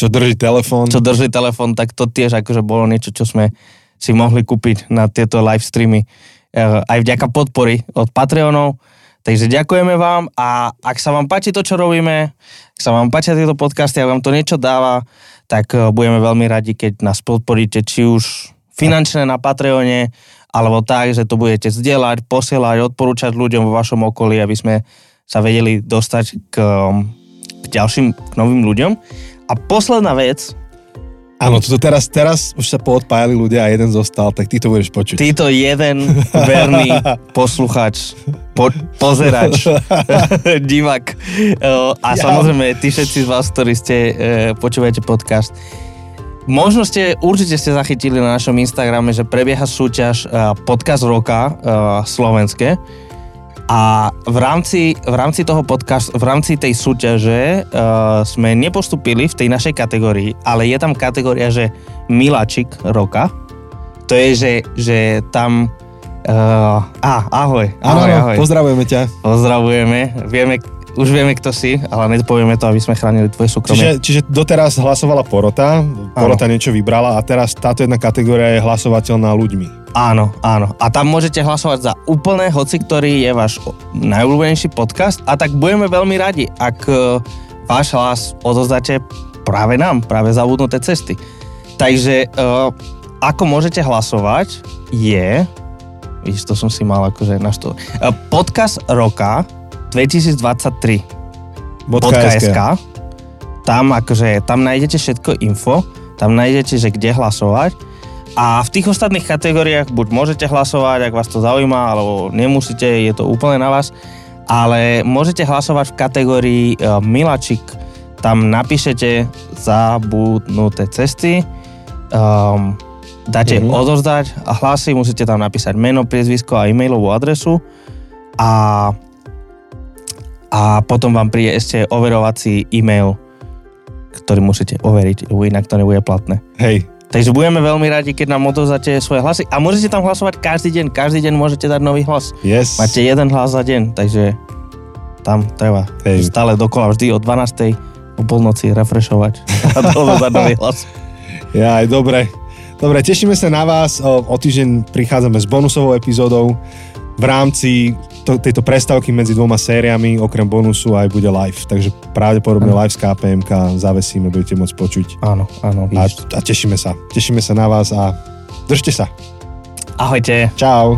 C: Čo drží telefón.
A: čo drží telefon, tak to tiež akože bolo niečo, čo sme si mohli kúpiť na tieto live streamy uh, aj vďaka podpory od Patreonov. Takže ďakujeme vám a ak sa vám páči to, čo robíme, ak sa vám páčia tieto podcasty, ak vám to niečo dáva, tak uh, budeme veľmi radi, keď nás podporíte, či už finančne na Patreone, alebo tak, že to budete zdieľať, posielať, odporúčať ľuďom vo vašom okolí, aby sme sa vedeli dostať k, um, k ďalším, k novým ľuďom. A posledná vec,
C: Áno, toto teraz, teraz už sa poodpájali ľudia a jeden zostal, tak ty to budeš počuť.
A: Títo jeden verný posluchač, po, pozerač, divák eh, a samozrejme tí všetci z vás, ktorí ste eh, počúvate podcast. Možno ste, určite ste zachytili na našom Instagrame, že prebieha súťaž eh, podcast roka slovenské a v rámci, v rámci toho podcast, v rámci tej súťaže uh, sme nepostupili v tej našej kategórii, ale je tam kategória, že Miláčik roka. To je, že, že tam... Uh, á, ahoj, ahoj, ahoj.
C: pozdravujeme ťa.
A: Pozdravujeme, vieme, už vieme, kto si, ale nepovieme to, aby sme chránili tvoje súkromie.
C: Čiže, čiže doteraz hlasovala porota, porota niečo vybrala a teraz táto jedna kategória je hlasovateľná ľuďmi.
A: Áno, áno. A tam môžete hlasovať za úplne hoci, ktorý je váš najobľúbenejší podcast a tak budeme veľmi radi, ak e, váš hlas odozdáte práve nám, práve zabudnuté cesty. Takže uh, ako môžete hlasovať je, vidíš, to som si mal akože na što, uh, podcast roka 2023
C: .sk.
A: .sk. Tam akože, tam nájdete všetko info, tam nájdete, že kde hlasovať a v tých ostatných kategóriách buď môžete hlasovať, ak vás to zaujíma, alebo nemusíte, je to úplne na vás, ale môžete hlasovať v kategórii uh, Milačik, tam napíšete zabudnuté cesty, um, dáte
C: Mhm.
A: mm-hmm. odozdať a hlasy, musíte tam napísať meno, priezvisko a e-mailovú adresu a a potom vám príde ešte overovací e-mail, ktorý musíte overiť, inak to nebude platné.
C: Hej,
A: Takže budeme veľmi radi, keď nám odovzdáte svoje hlasy a môžete tam hlasovať každý deň, každý deň môžete dať nový hlas.
C: yes.
A: Máte jeden hlas za deň, takže tam treba
C: Hej.
A: stále dokola vždy o 12. o polnoci refreshovať a odovzdať nový hlas.
C: Ja, aj dobre. Dobre, tešíme sa na vás. O, o týždeň prichádzame s bonusovou epizódou. V rámci to, tejto prestávky medzi dvoma sériami, okrem bonusu, aj bude live. Takže pravdepodobne live z KPMK zavesíme, budete môcť počuť.
A: Áno, áno,
C: A, a tešíme sa. Tešíme sa na vás a držte sa.
A: Ahojte.
C: Čau.